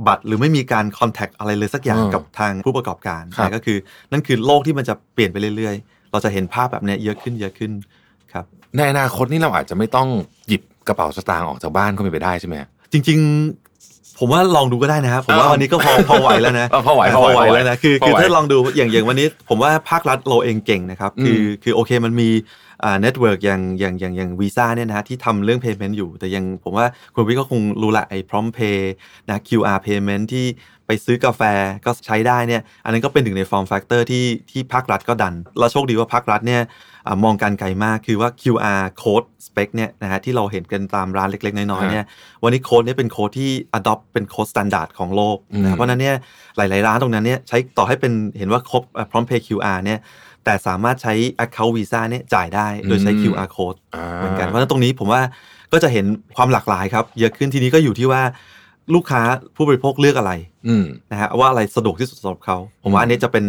บัตรหรือไม่มีการคอนแทคอะไรเลยสักอย่างอ่ากักับทางผู้ประกอบการครับนะก็คือ นั่นคือโลกที่มันจะเปลี่ยนไปเรื่อยๆ เราจะเห็นภาพแบบเนี้ยเยอะขึ้นเยอะขึ้นครับในอนาคตนี่เราอาจจะไม่ต้องหยิบกระเป๋าสตางค์ออกจากบ้านก็เป็นไปได้ใช่ไหมฮะจริง ๆ ผมว่าลองดูก็ได้นะครับผมว่าเอาวันนี้ก็พอพอไหวแล้วนะเออพอไหวพอไหวพอไหวแล้วนะคือพอคือไหวถ้าลองดูอย่างอย่างวันนี้ ผมว่าภาครัฐเราเองเก่งนะครับคืออืมคือโอเคมันมีอ่า network อย่างอย่างอย่างอย่างวีซ่าเนี่ยนะฮะที่ทำเรื่อง payment อยู่ แต่ยังผมว่าคุณวิทย์ก็คงรู้ละไอ้ PromptPay นะ QR payment ที่ ไปซื้อกาแฟก็ใช้ได้เนี่ยอันนั้นก็เป็นหนึ่งใน form factor ที่ที่ภาครัฐก็ดันแล้วโชคดีว่าภาครัฐเนี่ยอ่ามองการไกลมากคือว่า QR code spec เนี่ยนะฮะที่เราเห็นกันตามร้านเล็ก ๆ น้อยๆเนี่ยวันนี้โค้ดเนี่ยเป็นโค้ดที่ adopt เป็นโค้ด standard ของโลกอืมนะครับเพราะฉะนั้นเนี่ยหลาย ๆ ร้านตรงนั้นเนี่ยใช้ต่อให้เป็นเห็นว่าครบเอ่อ prompt pay QR เนี่ยแต่สามารถใช้ account visa เนี่ยจ่ายได้โดยใช้ QR code อ่าเหมือนกันเพราะฉะนั้นตรงนี้ผมว่าก็จะเห็นความหลากหลายครับเยอะขึ้นทีนี้ก็อยู่ที่ว่า ลูกค้าผู้บริโภคเลือกอะไรอืมนะฮะว่าอะไรสะดวกที่สุดสำหรับเขาผมว่าอันนี้จะเป็น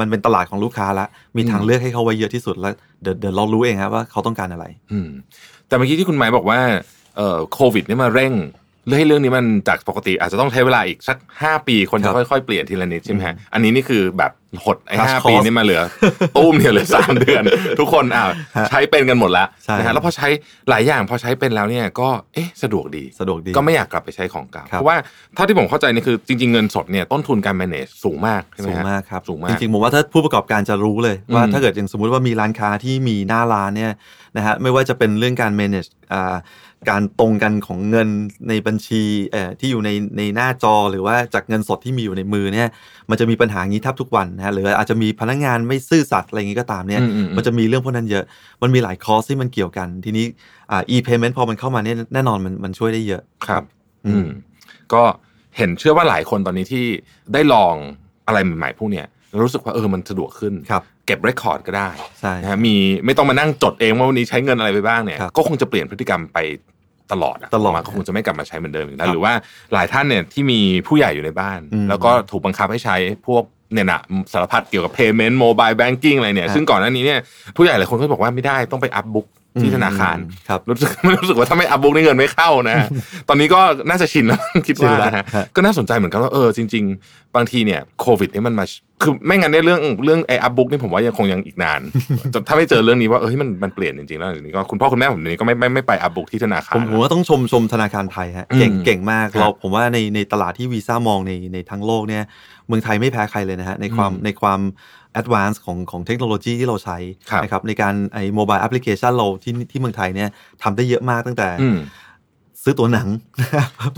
มันเป็นตลาดของลูกค้าละมีทางเลือกให้เขาไว้เยอะที่สุดแล้วเดี๋ยวเดี๋ยวเรารู้เองครับว่าเขาต้องการอะไร อืมแต่เมื่อกี้ที่คุณไม้บอกว่าเอ่อโควิดนี่มาเร่งเรื่องให้เรื่องนี้มันจากปกติอาจจะต้องใช้เวลาอีกสักห้าปีคนครัจะบค่อยๆเปลี่ยนทีละนิดใช่ไหมฮะอันนี้นี่คือแบบ หดไอ้ Crash ห้า course ปีนี่มาเหลือ ตุ้มเนี่ยเหลือสามเดือน ทุกคนอ่าฮะใช้เป็นกันหมดแล้วใช่นะฮะแล้วพอใช้หลายอย่างพอใช้เป็นแล้วเนี่ยก็เอ๊ะสะดวกดีสะดวกดีก็ไม่อยากกลับไปใช้ของเก่าครับเพราะว่าเท่าที่ผมเข้าใจนี่คือจริง ๆ เงินสดเนี่ยต้นทุนการ manage สูงมากใช่ไหมสูงฮะมากครับสูงมากจริงๆผมว่าถ้าผู้ประกอบการจะรู้เลยว่าอืมถ้าเกิดอย่างสมมุติว่ามีร้านค้าที่มีหน้าร้านเนี่ยนะฮะไม่ว่าจะเป็นเรื่องการ manage อ่าการตรงกันของเงินในบัญชีเอ่อที่อยู่ในในหน้าจอหรือว่าจากเงินสดที่มีอยู่ในมือเนี่ยมันจะมีปัญหาอย่างนี้แทบทุกวันนะฮะหรืออาจจะมีพนักงานไม่ซื่อสัตย์อะไรอย่างนี้ก็ตามเนี่ยอืมอืมอืมมันจะมีเรื่องพวกนั้นเยอะมันมีหลายคอร์สที่มันเกี่ยวกัน ทีนี้อ่า e-payment พอมันเข้ามาเนี่ยแน่นอนมันมันช่วยได้เยอะครับ อือืมมก็เห็นเชื่อว่าหลายคนตอนนี้ที่ได้ลองอะไรใหม่ๆพวกเนี้ยแล้วรู้สึกว่าเออมันสะดวกขึ้นครับเก็บ record ก็ได้ใช่นะฮะมีไม่ต้องมานั่งจดเองว่าวันนี้ใช้เงินอะไรไปบ้างเนี่ยครับก็คงจะเปลี่ยนพฤติกรรมไปตลอดละตลอดมาก็คงจะไม่กลับมาใช้เหมือนเดิมอีกแล้วครับหรือว่าหลายท่านเนี่ยที่มีผู้ใหญ่อยู่ในบ้านอืมแล้วก็ถูกบังคับให้ใช้พวก เนี่ยนะสารพัดเกี่ยวกับ payment mobile banking อะไรเนี่ยครับซึ่งก่อนหน้านี้เนี่ยผู้ใหญ่หลายคนก็บอกว่าไม่ได้ต้องไป up book ที่ธนาคารอืมครับรู้สึกรู้สึกว่าถ้าไม่ up book นี่เงินไม่เข้านะ ตอนนี้ก็น่าจะชินแล้วคิดว่าชินแล้วนะฮะฮะก็น่าสนใจเหมือนกันว่าเออจริง ๆ บางทีเนี่ยโควิดนี่มันมาคือไม่งั้นในเรื่องเรื่องไอ้ up book นี่ผมว่ายังคงยังอีกนานจนถ้าไม่เจอเรื่องนี้ว่าเออมันมันเปลี่ยนจริงๆแล้วอย่างนี้ก็คุณพ่อคุณแม่ผมเดี๋ยวนี้ก็ไม่ไม่ไม่ไป up book ที่ธนาคารผมผมว่าต้องชมชมธนาคารไทยฮะอืมเก่งเก่งมากครับเราผมว่าในในตลาดที่วีซ่ามองในในทั้งโลกเนี่ย เมืองไทยไม่แพ้ใครเลยนะฮะในความอืมในความ advance ของของเทคโนโลยีที่เราใช้ครับนะครับในการไอ้โมบายแอปพลิเคชันเราที่ที่เมืองไทยเนี่ยทำได้เยอะมากตั้งแต่อืมซื้อตัวหนัง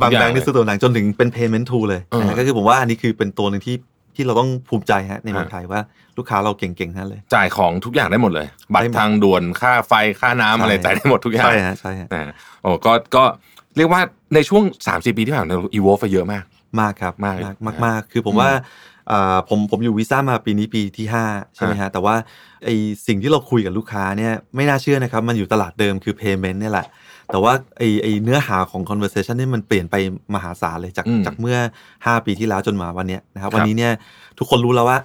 บางอย่างแบงค์นี่ซื้อตัวหนังจนถึงเป็น payment tool เลยเออนะฮะก็คือผมว่าอันนี้คือเป็นตัวหนึ่งที่ที่เราต้องภูมิใจฮะในเมืองฮะไทยว่าลูกค้าเราเก่งๆนั่นเลย จ่ายของทุกอย่างได้หมดเลย บัตได้รหมดทางด่วนค่าไฟค่าน้ำอะไรใช่จ่ายได้หมดทุกอย่างใช่ฮะใช่ฮะนะโอ้ก็ก็เรียกว่าในช่วง3ามสี่ปีที่ผ่านมาเราอีโวไปเยอะมาก มากครับมากมากมากคือผมว่าอ่าผมผมอยู่วีซ่ามาปีนี้ปีที่5ใช่ไหมฮะแต่ว่าไอสิ่งที่เราคุยกับลูกค้าเนี่ยไม่น่าเชื่อนะครับ มันอยู่ตลาดเดิมคือ payment เนี่ยแหละ แต่ว่าไอไอเนื้อหาของ conversation เนี่ยมันเปลี่ยนไปมหาศาลเลยจากอืมจากเมื่อ 5 ปีที่แล้วจนมาวันเนี้ยนะครับครับ วันนี้เนี่ยทุกคนรู้แล้วว่า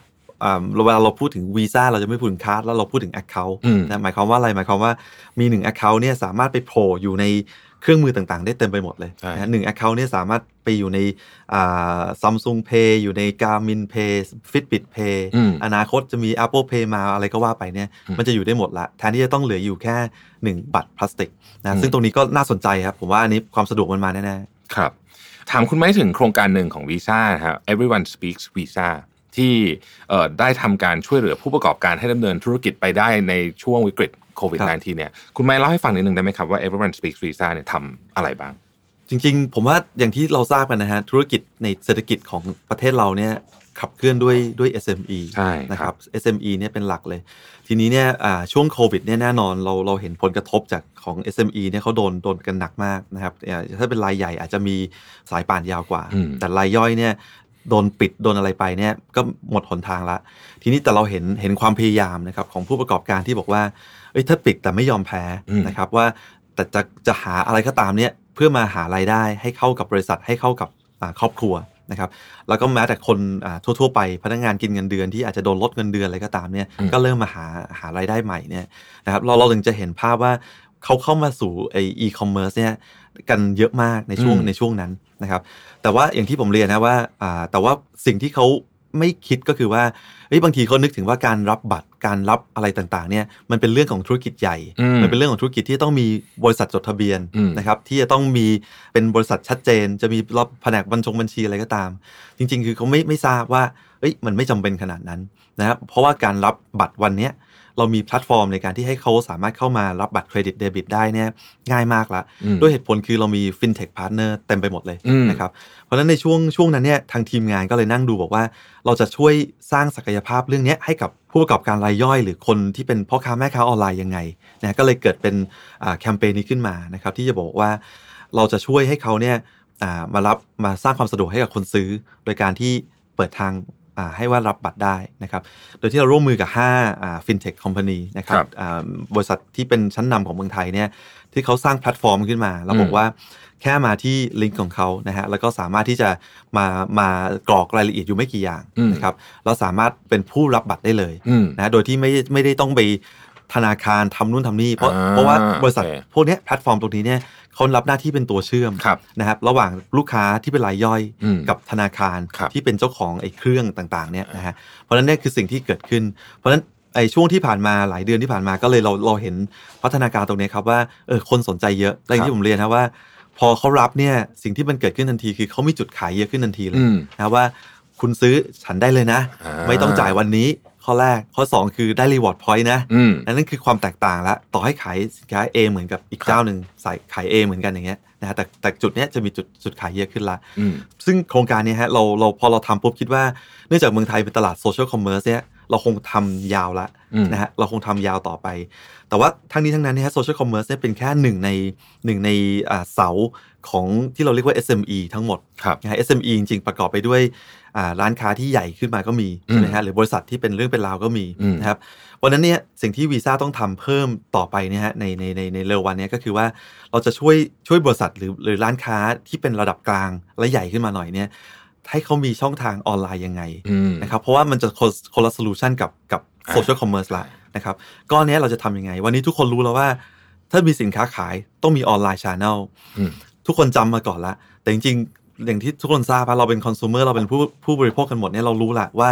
อ่าเวลาเราพูดถึงวีซ่าเราจะไม่พูดถึงคาร์ดแล้วเราพูดถึง account อืมนะหมายความว่าอะไรหมายความว่ามีหนึ่ง account เนี่ยสามารถไปโผล่อยู่ใน เครื่องมือต่างๆ ได้เต็มไปหมดเลยใช่นะฮะหนึ่ง account เนี่ยสามารถไปอยู่ในอ่า Samsung Pay อยู่ใน Garmin Pay Fitbit Pay อืมอนาคตจะมี Apple Pay มาอะไรก็ว่าไปเนี่ยอืมมันจะอยู่ได้หมดละแทนที่จะต้องเหลืออยู่แค่หนึ่งบัตรพลาสติกอืนะมซึ่งตรงนี้ก็น่าสนใจครับ ผมว่าอันนี้ความสะดวกมันมาแน่ครับ ถามคุณไหมถึงโครงการหนึ่งของวีซ่าครับ everyone speaks visa ที่เอ่อได้ทำการช่วยเหลือผู้ประกอบการให้ดำเนินธุรกิจไปได้ในช่วงวิกฤต โควิด -19 เนี่ยคุณไม่เล่าให้ฟังนิดนึงได้ไหมครับว่า everyone speaks visa เนี่ยทำอะไรบ้างๆจริง ๆ ผมว่าอย่างที่เราทราบกันนะฮะธุรกิจในเศรษฐกิจของประเทศเราเนี่ยขับเคลื่อนด้วยด้วย SME ใช่ครับนะครับ SME เนี่ยเป็นหลักเลย ทีนี้เนี่ยอ่าช่วงโควิดเนี่ยแน่นอนเราเราเห็นผลกระทบจากของ SME เนี่ยเขาโดนโดนกันหนักมากนะครับอ่าถ้าเป็นรายใหญ่อาจจะมีสายป่านยาวกว่าอืมแต่รายย่อยเนี่ยโดนปิดโดนอะไรไปเนี่ยก็หมดหนทางละ ทีนี้แต่เราเห็นเห็นความพยายามนะครับของผู้ประกอบการที่บอกว่า เอ้ยถ้าปิดแต่ไม่ยอมแพ้อืมนะครับว่าแต่จะจะหาอะไรก็ตามเนี่ยเพื่อมาหารายได้ให้เข้ากับบริษัทให้เข้ากับอ่าครอบครัวนะครับแล้วก็แม้แต่คนอ่าทั่ว ๆ ไปพนักงานกินเงินเดือนที่อาจจะโดนลดเงินเดือนอะไรก็ตามเนี่ยอืมก็เริ่มมาหาหารายได้ใหม่เนี่ยนะครับเราเราถึงจะเห็นภาพว่าเขาเข้ามาสู่ไออีคอมเมิร์ซเนี่ยกันเยอะมากในช่วงอืมในช่วงนั้นนะครับแต่ว่าอย่างที่ผมเรียนนะว่าอ่าแต่ว่าสิ่งที่เขา ไม่คิดก็คือว่าเอ้ยบางทีเขานึกถึงว่าการรับบัตรการรับอะไรต่างๆเนี่ยมันเป็นเรื่องของธุรกิจใหญ่อืมมันเป็นเรื่องของธุรกิจที่ต้องมีบริษัทจดทะเบียนอืมนะครับที่จะต้องมีเป็นบริษัทชัดเจน จะมีรับแผนกบัญชงบัญชีอะไรก็ตาม จริง ๆ คือเขาไม่ไม่ทราบว่าเอ้ยมันไม่จำเป็นขนาดนั้นนะครับเพราะว่าการรับบัตรวันเนี้ย เรามีแพลตฟอร์มในการที่ให้เขาสามารถเข้ามารับบัตรเครดิตเดบิตได้เนี่ยง่ายมากละอืมด้วยเหตุผลคือเรามี fintech partner เต็มไปหมดเลยอืมนะครับเพราะฉะนั้นในช่วงช่วงนั้นเนี่ยทางทีมงานก็เลยนั่งดูบอกว่า เราจะช่วยสร้างศักยภาพเรื่องเนี้ยให้กับผู้ประกอบการรายย่อย หรือคนที่เป็นพ่อค้าแม่ค้าออนไลน์ยังไงนะก็เลยเกิดเป็นอ่าแคมเปญนี้ขึ้นมานะครับที่จะบอกว่าเราจะช่วยให้เขาเนี่ยอ่ามารับมาสร้างความสะดวกให้กับคนซื้อ โดยการที่เปิดทางอ่า ให้ว่ารับบัตรได้นะครับโดยที่เราร่วมมือกับ5อ่า fintech company นะครับครับอ่าบริษัทที่เป็นชั้นนำของเมืองไทยเนี่ยที่เขาสร้างแพลตฟอร์มขึ้นมาแล้วบอกว่าแค่มาที่ลิงก์ของเขานะฮะแล้วก็สามารถที่จะมามากรอกรายละเอียดอยู่ไม่กี่อย่างอืมนะครับเราสามารถเป็นผู้รับบัตรได้เลยอืมนะโดยที่ไม่ไม่ได้ต้องไปธนาคารทำนู่นทำนี่เพราะอ่าเพราะว่าบริษัทโอเคพวกเนี้ยแพลตฟอร์มตรงนี้เนี่ย เขารับหน้าที่เป็นตัวเชื่อมครับนะครับระหว่างลูกค้าที่เป็นรายย่อยอืมกับธนาคารครับที่เป็นเจ้าของไอ้เครื่องต่างๆเนี่ยนะฮะเพราะฉะนั้นเนี่ยคือสิ่งที่เกิดขึ้น เพราะฉะนั้นไอ้ช่วงที่ผ่านมาหลายเดือนที่ผ่านมาก็เลยเราเราเห็นพัฒนาการตรงเนี้ยครับว่าเออคนสนใจเยอะและอย่างที่ผมเรียนนะว่า พอเขารับเนี่ยสิ่งที่มันเกิดขึ้นทันที คือเขามีจุดขายเยอะขึ้นทันทีเลยอืมนะว่าคุณซื้อฉันได้เลยนะอ่าไม่ต้องจ่ายวันนี้ ข้อแรกข้อ 2 คือได้ reward point นะอืมนั่นคือความแตกต่างละต่อให้ขายสินค้า A เหมือนกับอีกครับเจ้าหนึ่งใส่ขาย A เหมือนกันอย่างเงี้ยนะฮะแต่แต่จุดเนี้ยจะมีจุดจุดขายเยอะขึ้นละอืมซึ่งโครงการเนี้ยฮะเราเราพอเราทำปุ๊บคิดว่าเนื่องจากเมืองไทยเป็นตลาด social commerce เนี่ย เราคงทำยาวละอืมนะฮะเราคงทำยาวต่อไป แต่ว่าทั้งนี้ทั้งนั้นเนี่ย social commerce เนี่ยเป็นแค่หนึ่งในหนึ่งในอ่าเสาของที่เราเรียกว่า SME ทั้งหมดครับนะฮะ SME จริงๆประกอบไปด้วยอ่าร้านค้าที่ใหญ่ขึ้นมาก็มีใช่ไหมฮะหรือบริษัทที่เป็นเรื่องเป็นราวก็มีอืมนะครับวันนั้นเนี่ยสิ่งที่วีซ่าต้องทำเพิ่มต่อไปเนี่ยฮะในในในในเร็ววันเนี้ยก็คือว่าเราจะช่วยช่วยบริษัทหรือหรือร้านค้าที่เป็นระดับกลางและใหญ่ขึ้นมาหน่อยเนี่ย ให้เขามีช่องทางออนไลน์ยังไงอืมนะครับเพราะว่ามันจะคนคนละ solution กับกับอ่า social commerce ละนะครับก้อนเนี้ยเราจะทำยังไง วันนี้ทุกคนรู้แล้วว่า ถ้ามีสินค้าขายต้องมีออนไลน์ช n แนลอืมทุกคนจำมาก่อนละ แต่จริงๆ อย่างที่ทุกคนทราบว่าเราเป็นคอน sumer เราเป็นผู้ผู้บริโภคกันหมดเนี่ยเรารู้แหละว่า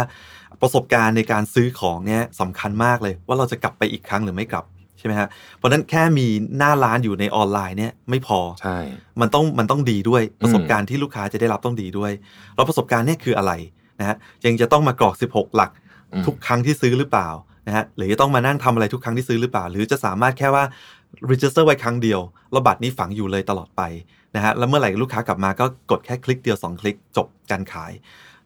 ประสบการณ์ในการซื้อของเนี่ยสำคัญมากเลย ว่าเราจะกลับไปอีกครั้งหรือไม่กลับ ใช่ไหมฮะเพราะฉะนั้นแค่มีหน้าร้านอยู่ในออนไลน์เนี่ยไม่พอใช่มันต้องมันต้องดีด้วยประสบการณ์ที่ลูกค้าจะได้รับต้องดีด้วยแล้วประสบการณ์เนี่ยคืออะไรนะฮะยังจะต้องมากรอก 16 หลักอืมทุกครั้งที่ซื้อหรือเปล่านะฮะหรือจะต้องมานั่งทำอะไรทุกครั้งที่ซื้อหรือเปล่า หรือจะสามารถแค่ว่า register ไว้ครั้งเดียวแล้วบัตรนี้ฝังอยู่เลยตลอดไปนะฮะแล้วเมื่อไหร่ลูกค้ากลับมาก็กดแค่คลิกเดียว 2 คลิกจบการขาย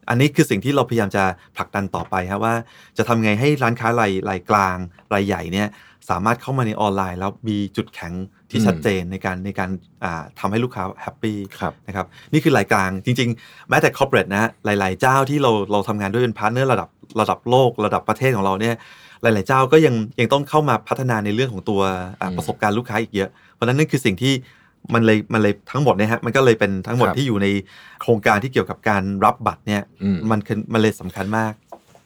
อันนี้คือสิ่งที่เราพยายามจะผลักดันต่อไปครับว่า จะทำไงให้ร้านค้ารายรายกลางรายใหญ่เนี่ยสามารถเข้ามาในออนไลน์ แล้วมีจุดแข็งที่ชัดเจนในการในการอ่าทำให้ลูกค้า happy ครับนะครับนี่คือรายกลางจริง ๆ แม้แต่ corporate นะฮะหลาย ๆ เจ้าที่เราเราทำงานด้วยเป็น partner ระดับระดับโลกระดับประเทศของเราเนี่ยหลาย ๆ เจ้าก็ยังยังต้องเข้ามาพัฒนาในเรื่องของตัวอ่าอืมประสบการณ์ลูกค้าอีกเยอะ เพราะฉะนั้นนั่นคือสิ่งที่ มันเลยมันเลยทั้งหมดเนี่ยฮะมันก็เลยเป็นทั้งหมดครับที่อยู่ในโครงการที่เกี่ยวกับการรับบัตรเนี่ยอืมมันคือมันเลยสำคัญมาก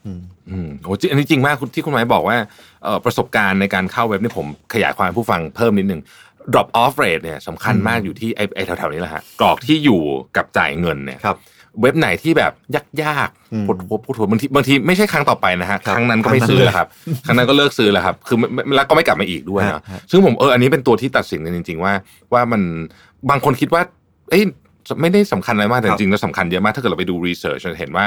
อืมอืมโหจริงอันนี้จริงมากที่คุณหมายบอกว่าเอ่อประสบการณ์ในการเข้าเว็บนี่ผมขยายความให้ผู้ฟังเพิ่มนิดนึง drop off rate เนี่ยสำคัญมากอยู่ที่ไอ้ไอ้แถวๆนี้แหละฮะกรอกที่อยู่กับจ่ายเงินเนี่ยครับ เว็บไหนที่แบบยากอืมๆปวดหัวปวดหัวบางทีบางทีไม่ใช่ครั้งต่อไปนะฮะครับครั้งนั้นก็ไม่ครั้งนั้นซื้อเลยแล้วครับครั้งนั้นก็เลิกซื้อแล้วครับ คือไม่ไม่แล้วก็ไม่กลับมาอีกด้วยฮะนะฮะซึ่งผมเอออันนี้เป็นตัวที่ตัดสินกันจริง ๆ ว่าว่ามันบางคนคิดว่า เอ้ยไม่ได้สำคัญอะไรมากแต่ครับจริงๆแล้วสำคัญเยอะมากถ้าเกิดเราไปดู research จะเห็นว่า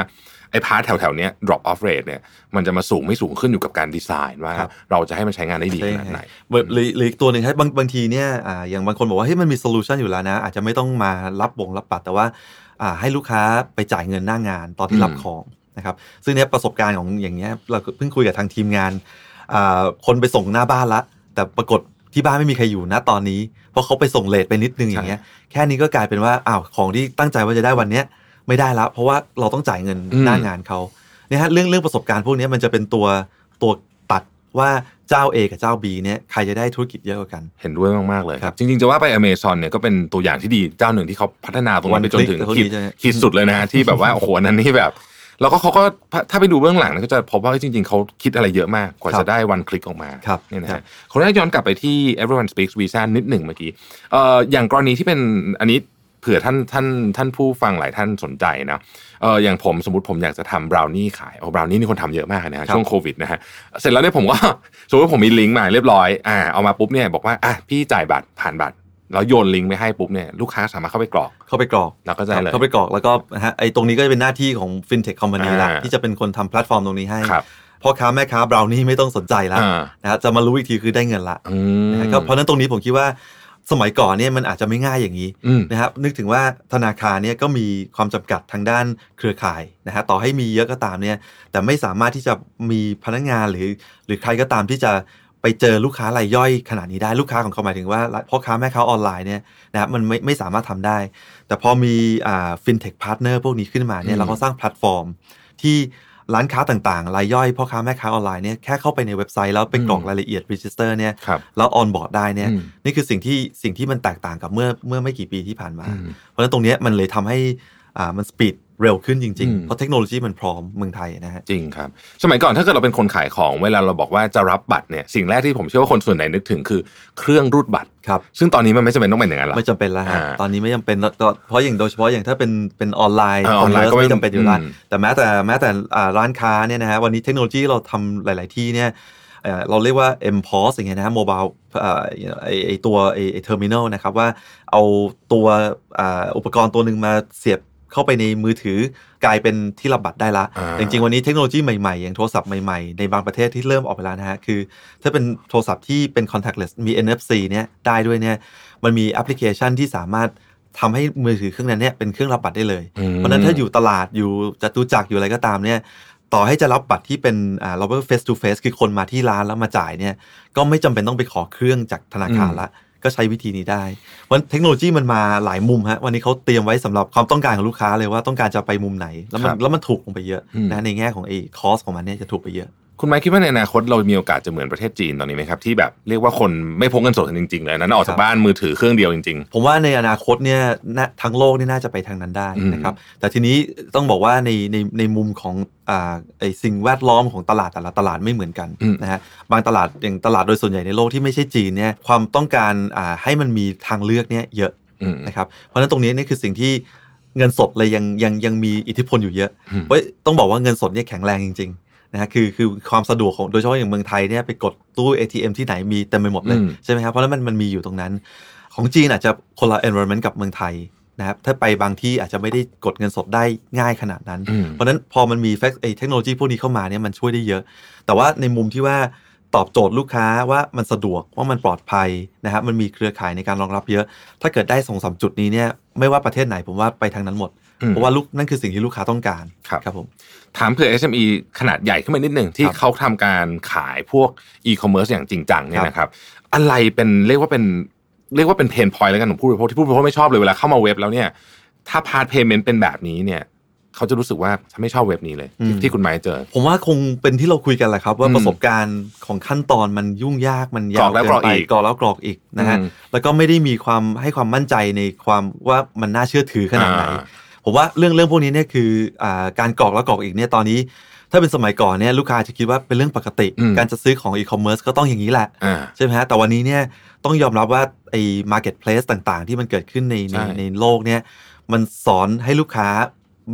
ไอ้ part แถวๆเนี้ย drop off rate เนี่ยมันจะมาสูงไม่สูงขึ้นอยู่กับการดีไซน์ว่าครับเราจะให้มันใช้งานได้ดีใช่ขนาดไหนหรือหรือหรืออีกตัวหนึ่งครับบางบางทีเนี่ยอ่าอย่างบางคนบอกว่าเฮ้ยมันมี solution อยู่แล้วนะ อาจจะไม่ต้องมารับบงรับบัตรแต่ว่าอ่า ให้ลูกค้าไปจ่ายเงินหน้างานตอนที่รับอืมของนะครับ ซึ่งเนี้ยประสบการณ์ของอย่างเงี้ยเราเพิ่งคุยกับทางทีมงานอ่าคนไปส่งหน้าบ้านละ แต่ปรากฏที่บ้านไม่มีใครอยู่นะตอนนี้ เพราะเขาไปส่งเลทไปนิดนึงอย่างเงี้ยแค่นี้ก็กลายเป็นว่าอ้าวของที่ตั้งใจว่าจะได้วันเนี้ยไม่ได้ละเพราะว่าเราต้องจ่ายเงินอืมหน้างานเขาเนี่ยฮะเรื่องเรื่องประสบการณ์พวกนี้มันจะเป็นตัวตัวตัดว่า เจ้า A กับเจ้า B เนี่ยใครจะได้ธุรกิจเยอะกว่ากัน เห็นด้วยมากๆเลยคครัรับบจริงๆจะว่าไป Amazon เนี่ยก็เป็นตัวอย่างที่ดีเจ้าหนึ่งที่เขาพัฒนาตรงนั้นไปจนถึง One click ขีดเขาดีใช่ไหมขีดสุดเลยนะฮะที่แบบว่าโอ้โหอันนั้นนี่แบบ แล้วก็เขาก็ถ้าไปดูเบื้องหลังเนี่ยก็จะพบว่าจริง ๆเขาคิดอะไรเยอะมากกว่าครับจะได้วันคลิกออกมาครับเนี่ยนะครัฮะบขออนุญาตย้อนกลับไปที่ everyone speaks visa นิดหนึ่งเมื่อกี้เอ่ออย่างกรณีที่เป็นอันนี้ เผื่อท่านท่านท่านผู้ฟังหลายท่านสนใจนะเอออย่างผมสมมติผมอยากจะทำบราวนี่ขายโอ้บราวนี่นี่คนทำเยอะมากนะฮะครับช่วงโควิดนะฮะเสร็จแล้วเนี่ยผมก็สมมติว่าผมมีลิงก์มาเรียบร้อยอ่าเอามาปุ๊บเนี่ยบอกว่าอะพี่จ่ายบัตรผ่านบัตรแล้วโยนลิงก์ไปให้ปุ๊บเนี่ยลูกค้าสามารถเข้าไปกรอกเข้าไปกรอกแล้วก็ได้เลยเข้าไปกรอกแล้วก็นะฮะไอ้ตรงนี้ก็จะเป็นหน้าที่ของ fintech company ละอ่าที่จะเป็นคนทำแพลตฟอร์มตรงนี้ให้ครับพ่อค้าแม่ค้าบราวนี่ไม่ต้องสนใจละอ่านะฮะจะมารู้อีกทีคือได้เงินละอืมนะฮะก็เพราะฉะนั้นตรงนี้ผมคิดว่า สมัยก่อนเนี่ยมันอาจจะไม่ง่ายอย่างนี้อืมนะครับ นึกถึงว่าธนาคารเนี่ยก็มีความจำกัดทางด้านเครือข่ายนะฮะต่อให้มีเยอะก็ตามเนี่ย แต่ไม่สามารถที่จะมีพนักงานหรือ หรือใครก็ตามที่จะไปเจอลูกค้ารายย่อยขนาดนี้ได้ลูกค้าของเขาหมายถึงว่าพ่อค้าแม่ค้าออนไลน์เนี่ยนะครับมันไม่ไม่สามารถทำได้ แต่พอมีอ่า fintech partner พวกนี้ขึ้นมาเนี่ยอืมเราก็สร้างแพลตฟอร์มที่ ร้านค้าต่างๆ รายย่อยพ่อค้าแม่ค้าออนไลน์เนี่ยแค่เข้าไปในเว็บไซต์แล้วไปกรอกรายละเอียด register เนี่ยครับแล้ว onboard ได้เนี่ยอืมนี่คือสิ่งที่สิ่งที่มันแตกต่างกับเมื่อเมื่อไม่กี่ปีที่ผ่านมาอืมเพราะฉะนั้นตรงเนี้ยมันเลยทำให้อ่ามัน speed เร็วขึ้นจริงอืมๆเพราะเทคโนโลยีมันพร้อมเมืองไทยนะฮะจริงครับ สมัยก่อนถ้าเกิดเราเป็นคนขายของเวลาเราบอกว่าจะรับบัตรเนี่ยสิ่งแรกที่ผมเชื่อว่าคนส่วนใหญ่นึกถึงคือเครื่องรูดบัตรครับซึ่งตอนนี้มันไม่จำเป็นต้องเป็นอย่างนั้นละไม่จำเป็นแล้วฮะอ่าตอนนี้ไม่จำเป็นแล้วก็เพราะอย่างโดยเฉพาะอย่างถ้าเป็นเป็นออนไลน์เออออนไลน์ commerce ก็ไม่ไม่จำเป็นอยู่แล้วอืมแต่แม้แต่แม้แต่อ่าร้านค้าเนี่ยนะฮะวันนี้เทคโนโลยีเราทำหลาย ๆ ที่เนี่ยเอ่อเราเรียกว่า MPOS อย่างเงี้ยนะฮะ mobile ไอไอตัวไอไอ terminal นะครับว่าเอาตัวอ่าอุปกรณ์ตัวหนึ่งมาเสียบ เข้าไปในมือถือกลายเป็นที่รับบัตรได้ละอ่าจริงๆวันนี้เทคโนโลยีใหม่ๆ อย่างโทรศัพท์ใหม่ๆ ในบางประเทศที่เริ่มออกไปแล้วนะฮะคือ ถ้าเป็นโทรศัพท์ที่เป็น contactless มี NFC เนี่ยได้ด้วยเนี่ยมันมีแอปพลิเคชันที่สามารถทำให้มือถือเครื่องนั้นเนี่ยเป็นเครื่องรับบัตรได้เลยอืมเพราะฉะนั้นถ้าอยู่ตลาดอยู่จตุจักรอยู่อะไรก็ตามเนี่ยต่อให้จะรับบัตรที่เป็นอ่าเราเรียกว่า face to face คือคนมาที่ร้านแล้วมาจ่ายเนี่ยก็ไม่จำเป็นต้องไปขอเครื่องจากธนาคารละ ก็ใช้วิธีนี้ได้เพราะเทคโนโลยีมันมาหลายมุมฮะวันนี้เขาเตรียมไว้สำหรับความต้องการของลูกค้าเลยว่าต้องการจะไปมุมไหน แล้วมัคนรับแล้วมันถูกลงไปเยอะอืมนะในแง่ของไอ้คอสของมันเนี่ยจะถูกไปเยอะ คุณไมค์คิดว่าในอนาคตเรามีโอกาสจะเหมือนประเทศจีนตอนนี้ไหมครับ ที่แบบเรียกว่าคนไม่พกเงินสดกันจริงๆเลยนั้นออกจากครับบ้านมือถือเครื่องเดียวจริงผมว่าในอนาคตเนี่ยนะทั้งโลกนี่น่าจะไปทางนั้นได้อืมนะครับแต่ทีนี้ต้องบอกว่าในในในมุมของอ่าไอสิ่งแวดล้อมของตลาดแต่ละตลาดไม่เหมือนกันอืมนะฮะบางตลาดอย่างตลาดโดยส่วนใหญ่ในโลกที่ไม่ใช่จีนเนี่ยความต้องการอ่าให้มันมีทางเลือกเนี่ยเยอะๆอืมนะครับเพราะฉะนั้นตรงนี้นี่คือสิ่งที่เงินสดเลยยังยังยังมีอิทธิพลอยู่เยอะอืมเพราะต้องบอกว่าเงินสดเนี่ยแข็งแรงจริง ๆ นะฮะคือคือความสะดวกของโดยเฉพาะอย่างเมืองไทยเนี่ยไปกดตู้ ATM ที่ไหนมีเต็มไปหมดเลยอืมใช่ไหมครับเพราะฉะนั้นมันมันมีอยู่ตรงนั้น ของจีนอาจจะคนละ environment กับเมืองไทยนะครับถ้าไปบางที่อาจจะไม่ได้กดเงินสดได้ง่ายขนาดนั้นอืมเพราะฉะนั้นพอมันมีเทคโนโลยีพวกนี้เข้ามาเนี่ยมันช่วยได้เยอะ แต่ว่าในมุมที่ว่าตอบโจทย์ลูกค้าว่ามันสะดวกว่ามันปลอดภัยนะครับมันมีเครือข่ายในการรองรับเยอะ ถ้าเกิดได้สองสามจุดนี้เนี่ยไม่ว่าประเทศไหนผมว่าไปทางนั้นหมดอืม เพราะว่าลูกนั่นคือสิ่งที่ลูกค้าต้องการครับครับผมถามเผื่อ SME ขนาดใหญ่ขึ้นมานิดหนึ่งที่ครับเขาทำการขายพวก e-commerce อย่างจริงจังเนี่ยครับนะครับ อะไรเป็นเรียกว่าเป็นเรียกว่าเป็น pain point แล้วกันของผู้บริโภคที่ผู้บริโภคไม่ชอบเลยเวลาเข้ามาเว็บแล้วเนี่ย ถ้า part payment เป็นแบบนี้เนี่ยเขาจะรู้สึกว่าฉันไม่ชอบเว็บนี้เลย ที่ที่คุณไม้เจอ ผมว่าคงเป็นที่เราคุยกันแหละครับ ว่าอืมประสบการณ์ของขั้นตอนมันยุ่งยากมันกรยาอวกแล้วเกิกรอนกไปอีกกรอกแล้วกรอกอีกนะฮะอืมแล้วก็ไม่ได้มีความให้ความมั่นใจในความว่ามันน่าเชื่อถือขนาดไหนอ่า ผมว่าเรื่องเรื่องพวกนี้เนี่ยคืออ่าการกรอกแล้วกรอกอีกเนี่ยตอนนี้ ถ้าเป็นสมัยก่อนเนี่ยลูกค้าจะคิดว่าเป็นเรื่องปกติอืมการจะซื้อของอีคอมเมิร์ซก็ต้องอย่างนี้แหละอ่าใช่ไหมฮะแต่วันนี้เนี่ยต้องยอมรับว่าไอ้ marketplace ต่างๆ ที่มันเกิดขึ้นในในใช่ในโลกเนี่ยมันสอนให้ลูกค้า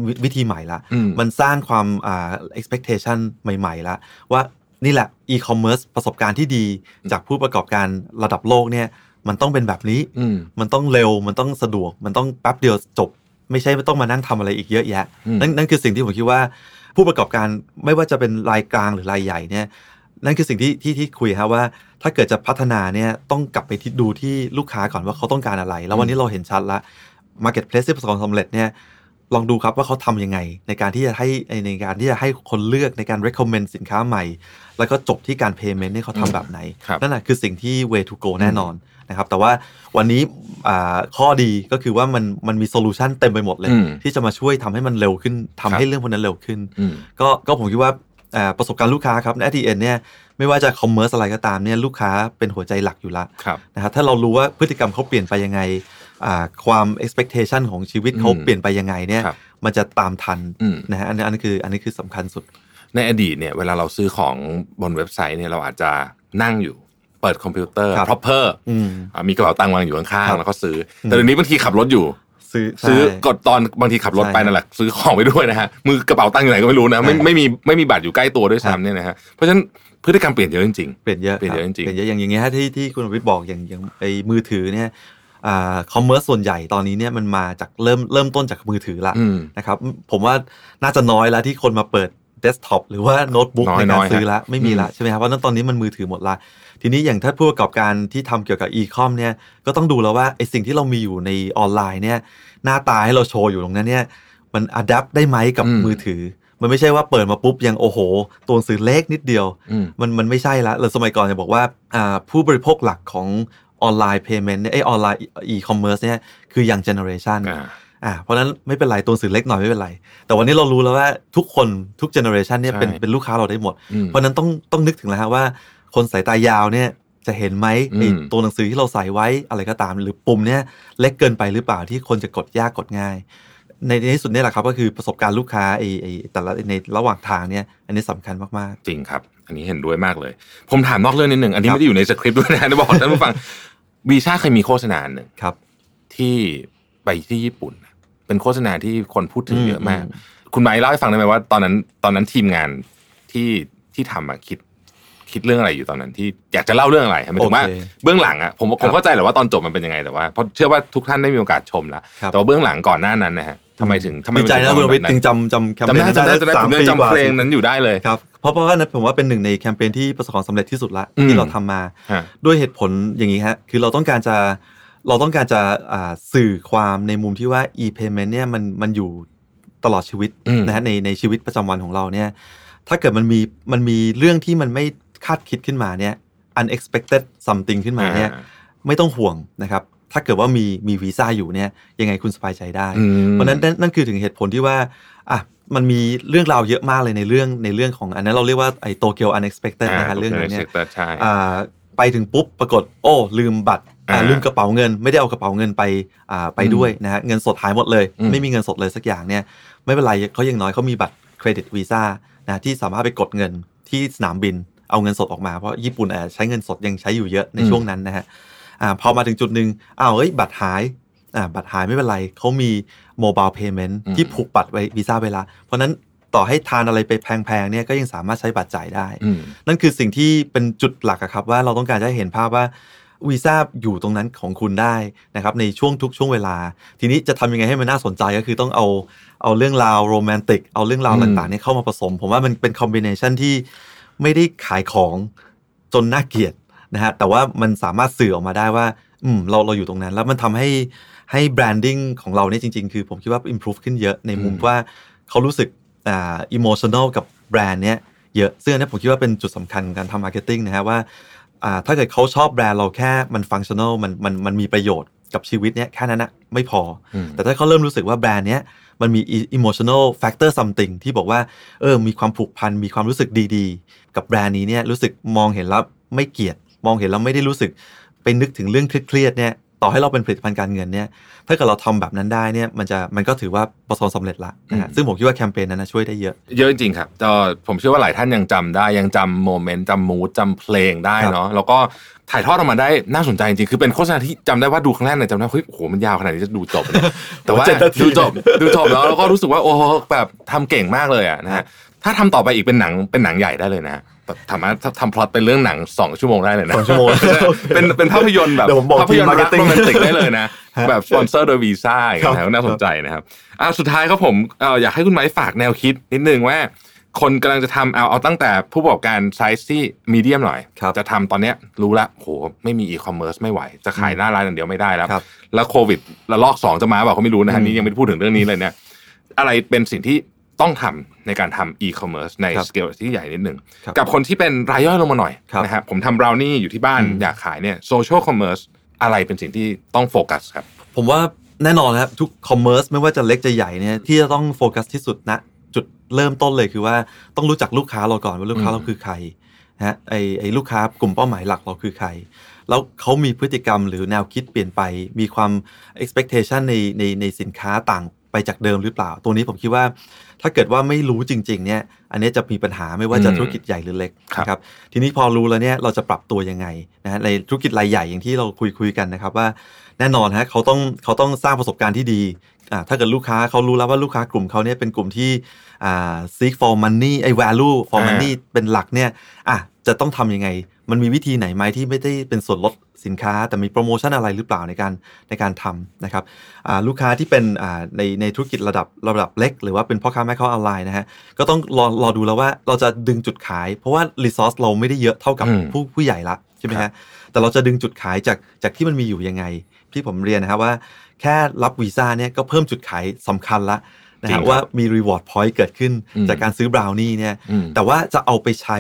วิวิธีใหม่ละอืมมันสร้างความอ่า expectation ใหม่ๆละว่านี่แหละ e-commerce ประสบการณ์ที่ดีจากผู้ประกอบการระดับโลกเนี่ยมันต้องเป็นแบบนี้อืมมันต้องเร็ว มันต้องสะดวก มันต้องแป๊บเดียวจบ ไม่ใช่ไม่ต้องมานั่งทำอะไรอีกเยอะแยะอืมนั่นนั่นคือสิ่งที่ผมคิดว่า ผู้ประกอบการไม่ว่าจะเป็นรายกลางหรือรายใหญ่เนี่ย นั่นคือสิ่งที่ที่ที่คุยฮะว่า ถ้าเกิดจะพัฒนาเนี่ยต้องกลับไปที่ดูที่ลูกค้าก่อนว่าเขาต้องการอะไร แล้ววันนี้เราเห็นชัดละ marketplace ที่ประสบความสำเร็จเนี่ย ลองดูครับว่าเขาทำยังไง ในการที่จะให้ในการที่จะให้คนเลือกในการ recommend สินค้าใหม่ แล้วก็จบที่การ payment เนี่ยเขาทำแบบไหนครับนั่นแหละคือสิ่งที่ way to go แน่นอนนะครับแต่ว่าวันนี้อ่าข้อดีก็คือว่ามันมันมี solution เต็มไปหมดเลยอืมที่จะมาช่วยทำให้มันเร็วขึ้นทำครับให้เรื่องพวกนั้นเร็วขึ้นอืมก็ก็ผมคิดว่าอ่าประสบการณ์ลูกค้าครับใน ATN เนี่ยไม่ว่าจะ commerce อะไรก็ตามเนี่ยลูกค้าเป็นหัวใจหลักอยู่ละครับนะครับถ้าเรารู้ว่าพฤติกรรมเขาเปลี่ยนไปยังไงอ่า ความ expectation ของชีวิตเขาอืมเปลี่ยนไปยังไงเนี่ยครับมันจะตามทันอืมนะฮะอันนี้อันนี้คืออันนี้คือสำคัญสุด ในอดีตเนี่ยเวลาเราซื้อของบนเว็บไซต์เนี่ยเราอาจจะนั่งอยู่เปิดคอมพิวเตอร์ครับ proper อืมอ่ามีกระเป๋าตังค์วางอยู่ข้างครัๆบแล้วก็ซื้ออแต่เดี๋ยวนี้บางทีขับรถอยู่ซื้อซื้อใช่กดตอนบางทีขับรถไปใช่นั่นแหละซื้อของไปด้วยนะฮะมือกระเป๋าตังค์อยู่ไหนก็ไม่รู้นะไม่ใช่ไม่มีไม่มีบัตรอยู่ใกล้ตัวด้วยครับซ้ำเนี่ยนะฮะเพราะฉะนั้นพฤติกรรมเปลี่ยนเยอะจริงเปลี่ยนเยอะเปลี่ยนเยอะคบจริงๆเปลี่ยนเยอะอย่างอย่างเงี้ยฮะที่ที่คุณวิทย์บอกอย่างอย่างไอ้มือถือเนี่ยอ่า commerce ส่วนใหญ่ตอนนี้เนี่ยมันมาจากเริ่มเริ่มต้นจากมือถือละๆอืมนะครับผมว่าน่าจะน้อยแล้วที่คนมาเปิดเดสก์ท็อปหรือว่าโน้ตบุ๊กน้อยในน้การอยซื้อละฮะไม่มีละอืมใช่ไหมครับเพราะฉะนั้นตอนนี้มันมือถือหมดละทีนี้อย่างถ้าผู้ประกอบการที่ทำเกี่ยวกับ e-com เนี่ยก็ต้องดูแล้วว่าไอสิ่งที่เรามีอยู่ในออนไลน์เนี่ยหน้าตาให้เราโชว์อยู่ตรงนั้นเนี่ยมัน adapt ได้ไหมกับอืมมือถือ มันไม่ใช่ว่าเปิดมาปุ๊บยังโอ้โห ตัวหนังสือเล็กนิดเดียวอืมมันมันไม่ใช่ละเราสมัยก่อนจะบอกว่าอ่าผู้บริโภคหลักของ ออนไลน์ payment เนี่ยไอออนไลน์อีคอมเมิร์ซเนี่ยคือ young generation อ่าอ่าเพราะฉะนั้นไม่เป็นไรตัวหนังสือเล็กหน่อยไม่เป็นไร แต่วันนี้เรารู้แล้วว่าทุกคนทุก generation เนี่ยเป็นใช่เป็นลูกค้าเราได้หมดอืมเพราะฉะนั้นต้องต้องนึกถึงแล้วฮะว่า คนสายตายาวเนี่ยจะเห็นไหมอืมไอ้ตัวหนังสือที่เราใส่ไว้อะไรก็ตาม หรือปุ่มเนี่ยเล็กเกินไปหรือเปล่าที่คนจะกดยากกดง่าย ในในที่สุดเนี่ยแหละครับก็คือประสบการณ์ลูกค้าไอ้ไอ้แต่ละในระหว่างทางเนี่ยอันนี้สำคัญมากจริงครับอันนี้เห็นด้วยมากเลย ผมถามนอกเรื่องนิดหนึ่ง อันนี้ครับไม่ได้อยู่ในสคริปต์ด้วยนะจะบอกท่านผู้ฟัง วีซ่าเคยมีโฆษณาหนึ่งๆครับ ที่ไปที่ญี่ปุ่น เป็นโฆษณาที่คนพูดถึงอืมเยอะมากอืมคุณไม้เล่าให้ฟังได้ไหมว่า ตอนนั้นตอนนั้นทีมงานที่ที่ทำอะคิดคิดเรื่องอะไรอยู่ตอนนั้นที่อยากจะเล่าเรื่องอะไรหมายถึงว่าโอเคเบื้องหลังอะผมผครัมบเข้าใจแหละว่าตอนจบมันเป็นยังไงแต่ว่าเพราะเชื่อว่าทุกท่านได้มีโอกาสชมแล้วครับแต่ว่าเบื้องหลังก่อนหน้านั้นนะฮะทำไมถึงทำไมดีใจนะคุณมัวิทย์ถึถึงงจำจำแคมจำเปญได้จำได้จำได้สาผมมยังปีกจำว่าเพลงนั้นอยู่ได้เลยครับ เพราะเพราะว่านั้นผมว่าเป็นหนึ่งในแคมเปญที่ประสบความสำเร็จที่สุดละอืมที่เราทำมาฮะด้วยเหตุผลอย่างนี้ฮะคือเราต้องการจะเราต้องการจะอ่าสื่อความในมุมที่ว่า e-payment เนี่ยมันมันอยู่ตลอดชีวิตอืมนะฮะในในชีวิตประจำวันของเราเนี่ย ถ้าเกิดมันมีมันมีเรื่องที่มันไม่คาดคิดขึ้นมาเนี่ย unexpected something ขึ้นมาเนี่ยอ่าไม่ต้องห่วงนะครับ ถ้าเกิดว่ามีมีวีซ่าอยู่เนี่ยยังไงคุณสบายใจได้อืมเพราะฉะนั้นนั่นนั่นคือถึงเหตุผลที่ว่าอะ มันมีเรื่องราวเยอะมากเลยในเรื่องในเรื่องของอันนั้นเราเรียกว่าไอ้โตเกียว unexpected นะฮะเรื่องนี้เนี่ย sector ใช่อ่าไปถึงปุ๊บปรากฏโอ้ ลืมบัตรอ่าอ่าลืมกระเป๋าเงิน ไม่ได้เอากระเป๋าเงินไปอ่าไปด้วยนะฮะเงินสดหายหมดเลยอืมไม่มีเงินสดเลยสักอย่างเนี่ยไม่เป็นไรเขายังน้อยเขามีบัตรเครดิตวีซ่านะที่สามารถไปกดเงินที่สนามบินเอาเงินสดออกมาเพราะญี่ปุ่นแอบใช้เงินสดยังใช้อยู่เยอะในช่วงนั้นนะฮะอ่าพอมาถึงจุดหนึ่งอ้าวเอ้ยบัตรหาย อ่าบัตรหายไม่เป็นไรเขามีโมบายเพย์เมนต์อืมที่ผูกบัตรไว้วีซ่าเวลา เพราะฉะนั้นต่อให้ทานอะไรไปแพงๆเนี่ยก็ยังสามารถใช้บัตรจ่ายได้อืมนั่นคือสิ่งที่เป็นจุดหลักอะครับ ว่าเราต้องการจะให้เห็นภาพว่าวีซ่าอยู่ตรงนั้นของคุณได้นะครับในช่วงทุกช่วงเวลา ทีนี้จะทำยังไงให้มันน่าสนใจก็คือต้องเอาเอาเรื่องราวโรแมนติก เอาเรื่องราวอืมต่างๆเนี่ยเข้ามาผสม ผมว่ามันเป็นคอมบิเนชันที่ไม่ได้ขายของจนน่าเกลียดนะฮะแต่ว่ามันสามารถสื่อออกมาได้ว่า อืมเราเราอยู่ตรงนั้น แล้วมันทำให้ ให้ branding ของเราเนี่ยจริง ๆ คือผมคิดว่า improve ขึ้นเยอะในมุมอืมว่าเขารู้สึกอ่า emotional กับแบรนด์เนี้ยเยอะซึ่งอันนี้ผมคิดว่าเป็นจุดสำคัญของการทำ marketing นะฮะว่าอ่าถ้าเกิดเขาชอบแบรนด์เราแค่มัน functional มันมันมันมีประโยชน์กับชีวิตเนี้ยแค่นั้นนะไม่พออืมแต่ถ้าเขาเริ่มรู้สึกว่าแบรนด์เนี้ยมันมี emotional factor something ที่บอกว่าเออมีความผูกพันมีความรู้สึกดีๆ กับแบรนด์นี้เนี่ยรู้สึกมองเห็นแล้วไม่เกลียด มองเห็นแล้วไม่ได้รู้สึกไปนึกถึงเรื่องเครียดๆเนี่ย ต่อให้เราเป็นผลิตภัณฑ์การเงินเนี่ยถ้าเกิดเราทำแบบนั้นได้เนี่ยมันจะมันก็ถือว่าประสบความสำเร็จละนะฮะอืมซึ่งผมคิดว่าแคมเปญนั้นนะช่วยได้เยอะ เยอะจริงๆครับก็ผมเชื่อว่าหลายท่านยังจำได้ยังจำโมเมนต์จำมูดจำเพลงได้เนาะแล้วก็ถ่ายทอดออกมาได้น่าสนใจจริงๆคือเป็นโฆษณาที่จำได้ว่าดูครั้งแรกเนี่ยจำได้เฮ้ยโอ้โหมันยาวขนาดนี้จะดูจบเนี่ยแต่ว่าเจ็ดนาทีดูจบดูจบแล้วแล้วก็รู้สึกว่าโอ้โหแบบทำเก่งมากเลยอะนะฮะ ถ้าทำต่อไปอีกเป็นหนังเป็นหนังใหญ่ได้เลยนะแบบสามารถทำพล็อตเป็นเรื่องหนังสองชั่วโมงได้เลยนะสองชั่วโมงเป็นเป็นภาพยนตร์แบบเดี๋ยวผมบอกภาพยนตร์ทีมรัก marketing โรแมนติกได้เลยนะฮะแบบสปอนเซอร์โดยวีซ่าอย่างเงี้ยครับนะน่าสนใจนะครับอะสุดท้ายครับผมเอ่ออยากให้คุณไม้ฝากแนวคิดนิดนึงว่า คนกำลังจะทำเอาเอาตั้งแต่ผู้ประกอบการไซส์ที่ medium หน่อยครับจะทำตอนเนี้ยรู้ละโหไม่มีอีคอมเมิร์ซไม่ไหว จะขายหน้าร้านอย่างเดียวไม่ได้แล้วครับแล้วโควิดระลอกสองจะมาเปล่าเขาไม่รู้นะฮะอืมนี่ยังไม่ได้พูดถึงเรื่องนี้เลยเนี่ยอะไรเป็นสิ่งที่ ต้องทำในการทำอีคอมเมิร์ซในครับสเกลที่ใหญ่นิดหนึ่งครับกับคนที่เป็นรายย่อยลงมาหน่อยครับนะฮะผมทำบราวนี่อยู่ที่บ้านอืมอยากขายเนี่ย social commerce อะไรเป็นสิ่งที่ต้องโฟกัสครับ ผมว่าแน่นอนนะครับทุก commerce ไม่ว่าจะเล็กจะใหญ่เนี่ยที่จะต้องโฟกัสที่สุดนะจุดเริ่มต้นเลยคือว่าต้องรู้จักลูกค้าเราก่อนว่าลูกค้าอืมเราคือใครนะฮะไอไอลูกค้ากลุ่มเป้าหมายหลักเราคือใคร แล้วเขามีพฤติกรรมหรือแนวคิดเปลี่ยนไป มีความ expectation ในในในสินค้าต่างไปจากเดิมหรือเปล่าตรงนี้ผมคิดว่า ถ้าเกิดว่าไม่รู้จริง ๆ เนี่ย อันนี้จะมีปัญหาไม่ว่าจะอืมธุรกิจใหญ่หรือเล็กครับนะครับ ทีนี้พอรู้แล้วเนี่ยเราจะปรับตัวยังไงนะฮะในธุรกิจรายใหญ่อย่างที่เราคุยคุยกันนะครับว่าแน่นอนฮะเขาต้องเขาต้องสร้างประสบการณ์ที่ดีอ่าถ้าเกิดลูกค้าเขารู้แล้วว่าลูกค้ากลุ่มเขาเนี่ยเป็นกลุ่มที่อ่า seek for money ไอ้ value for อ่า money เป็นหลักเนี่ยอะจะต้องทำยังไง มันมีวิธีไหนไหมที่ไม่ได้เป็นส่วนลด สินค้าแต่มีโปรโมชั่นอะไรหรือเปล่าในการในการทำนะครับอ่าลูกค้าที่เป็นอ่าในในธุรกิจระดับระดับเล็ก หรือว่าเป็นพ่อค้าแม่ค้าออนไลน์นะฮะก็ต้องรอรอดูแล้วว่าเราจะดึงจุดขาย เพราะว่า resource เราไม่ได้เยอะเท่ากับอืมผู้ผู้ใหญ่ละใช่ไหมครัฮะบแต่เราจะดึงจุดขายจากจากที่มันมีอยู่ยังไง ที่ผมเรียนนะครับว่า แค่รับวีซ่าเนี่ยก็เพิ่มจุดขายสำคัญละนะจริงครับฮะว่ามี reward point เกิดขึ้นอืมจากการซื้อบราวนี่เนี่ยอืมแต่ว่าจะเอาไปใช้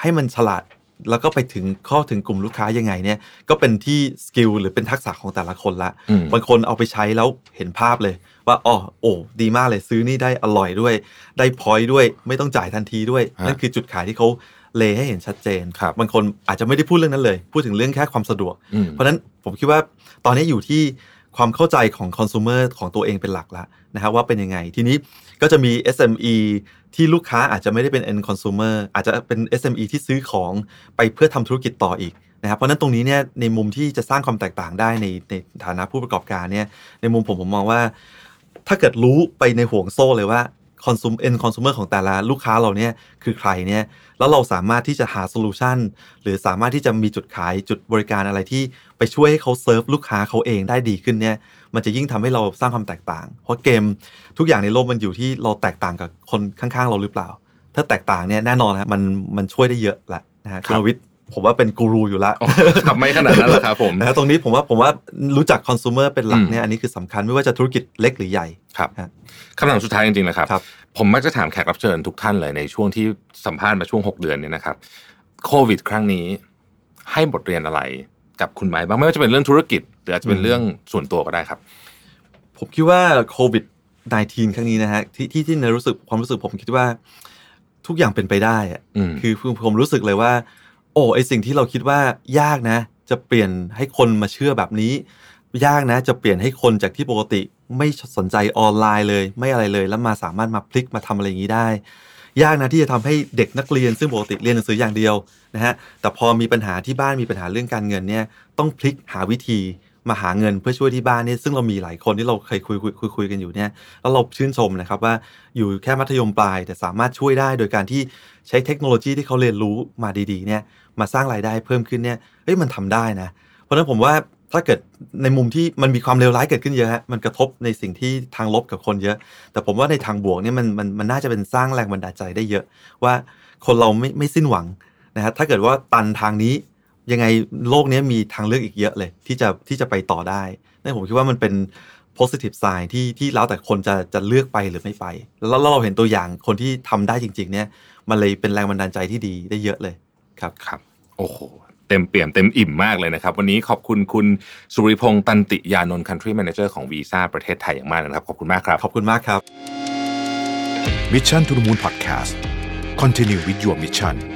ให้มันฉลาด แล้วก็ไปถึงเข้าถึงกลุ่มลูกค้ายังไงเนี่ย ก็เป็นที่ skill หรือเป็นทักษะของแต่ละคนละอืมบางคนเอาไปใช้แล้วเห็นภาพเลย ว่าอ๋อโอ้ดีมากเลยซื้อนี่ได้อร่อยด้วย ได้ point ด้วย ไม่ต้องจ่ายทันทีด้วยฮะนั่นคือจุดขายที่เขาเล่าให้เห็นชัดเจนครับบางคนอาจจะไม่ได้พูดเรื่องนั้นเลย พูดถึงเรื่องแค่ความสะดวกอืมเพราะฉะนั้นผมคิดว่าตอนนี้อยู่ที่ ความเข้าใจของคอน sumer ของตัวเองเป็นหลักแล้วนะครับว่าเป็นยังไง ทีนี้ก็จะมี SME ที่ลูกค้าอาจจะไม่ได้เป็น end consumer อาจจะเป็น SME ที่ซื้อของไปเพื่อทำธุรกิจต่ออีกนะครับเพราะฉะนั้นตรงนี้เนี่ยในมุมที่จะสร้างความแตกต่างได้ในในฐานะผู้ประกอบการเนี่ยในมุมผมผมมองว่า ถ้าเกิดรู้ไปในห่วงโซ่เลยว่า consumer end consumer ของแต่ละลูกค้าเราเนี่ยคือใครเนี่ยแล้วเราสามารถที่จะหา solution หรือสามารถที่จะมีจุดขายจุดบริการอะไรที่ไปช่วยให้เขาเซิร์ฟลูกค้าเขาเองได้ดีขึ้นเนี่ยมันจะยิ่งทำให้เราสร้างความแตกต่าง เพราะเกมทุกอย่างในโลกมันอยู่ที่เราแตกต่างกับคนข้างๆเราหรือเปล่า ถ้าแตกต่างเนี่ยแน่นอนนะมันมันช่วยได้เยอะแหละนะฮะครัคุบณวิทย์ ผมว่าเป็นกูรูอยู่ละโอ้ครับไม่ขนาดนั้นหรอกครับผมนะฮะตรงนี้ผมว่าผมว่ารู้จักคอน sumer เป็นหลักอืมเนี่ยอันนี้คือสำคัญไม่ว่าจะธุรกิจเล็กหรือใหญ่ครับฮะคำถามสุดท้ายจริงๆนะครับครับ ผมมักจะถามแขกรับเชิญทุกท่านเลยในช่วงที่สัมภาษณ์มาช่วง 6 เดือนเนี่ยนะครับโควิด ครั้งนี้ให้บทเรียนอะไรกับคุณไหมบ้างไม่ว่าจะเป็นเรื่องธุรกิจ หรืออาจจะเป็นเรื่องส่วนตัวก็ได้ครับ ผมคิดว่าโควิด -19 ครั้งนี้นะฮะที่ที่ที่ในรู้สึกความรู้สึกผมคิดว่าทุกอย่างเป็นไปได้อะอืมคือคือผมรู้สึกเลยว่า โอ้ไอสิ่งที่เราคิดว่ายากนะ จะเปลี่ยนให้คนมาเชื่อแบบนี้ ยากนะ จะเปลี่ยนให้คนจากที่ปกติ ไม่สนใจออนไลน์เลย ไม่อะไรเลย แล้วมาสามารถมาพลิกมาทำอะไรอย่างนี้ได้ ยากนะที่จะทำให้เด็กนักเรียนซึ่งปกติเรียนหนังสืออย่างเดียวนะฮะแต่พอมีปัญหาที่บ้านมีปัญหาเรื่องการเงินเนี่ยต้องพลิกหาวิธี มาหาเงินเพื่อช่วยที่บ้านเนี่ยซึ่งเรามีหลายคนที่เราเคยคุยคุยคุยคยกันอยู่เนี่ยแล้วเราชื่นชมนะครับว่าอยู่แค่มัธยมปลายแต่สามารถช่วยได้โดยการที่ใช้เทคโนโลยีที่เขาเรียนรู้มาดีๆเนี่ยมาสร้างรายได้เพิ่มขึ้นเนี่ยเฮ้ยมันทำได้นะ เพราะฉะนั้นผมว่าถ้าเกิดในมุมที่มันมีความเลวร้ายเกิดขึ้นเยอะฮะมันกระทบในสิ่งที่ทางลบกับคนเยอะ แต่ผมว่าในทางบวกเนี่ยมันมันมันน่าจะเป็นสร้างแรงบันดาลใจได้เยอะ ว่าคนเราไม่ไม่สิ้นหวังนะฮะถ้าเกิดว่าตันทางนี้ ยังไงโลกนี้มีทางเลือกอีกเยอะเลย ที่จะที่จะไปต่อได้นั่นผมคิดว่ามันเป็น positive sign ที่ที่แล้วแต่คนจะจะเลือกไปหรือไม่ไป แล้วแล้วเราเห็นตัวอย่างคนที่ทำได้จริง ๆ เนี่ยมันเลยเป็นแรงบันดาลใจที่ดีได้เยอะเลยครับครับ โอ้โหเต็มเปี่ยมเต็มอิ่มมากเลยนะครับ วันนี้ขอบคุณคุณสุริพงษ์ตันติยานนท์ Country Manager ของวีซ่าประเทศไทยอย่างมากนะครับ ขอบคุณมากครับ ขอบคุณมากครับ Mission to the Moon Podcast Continue with your mission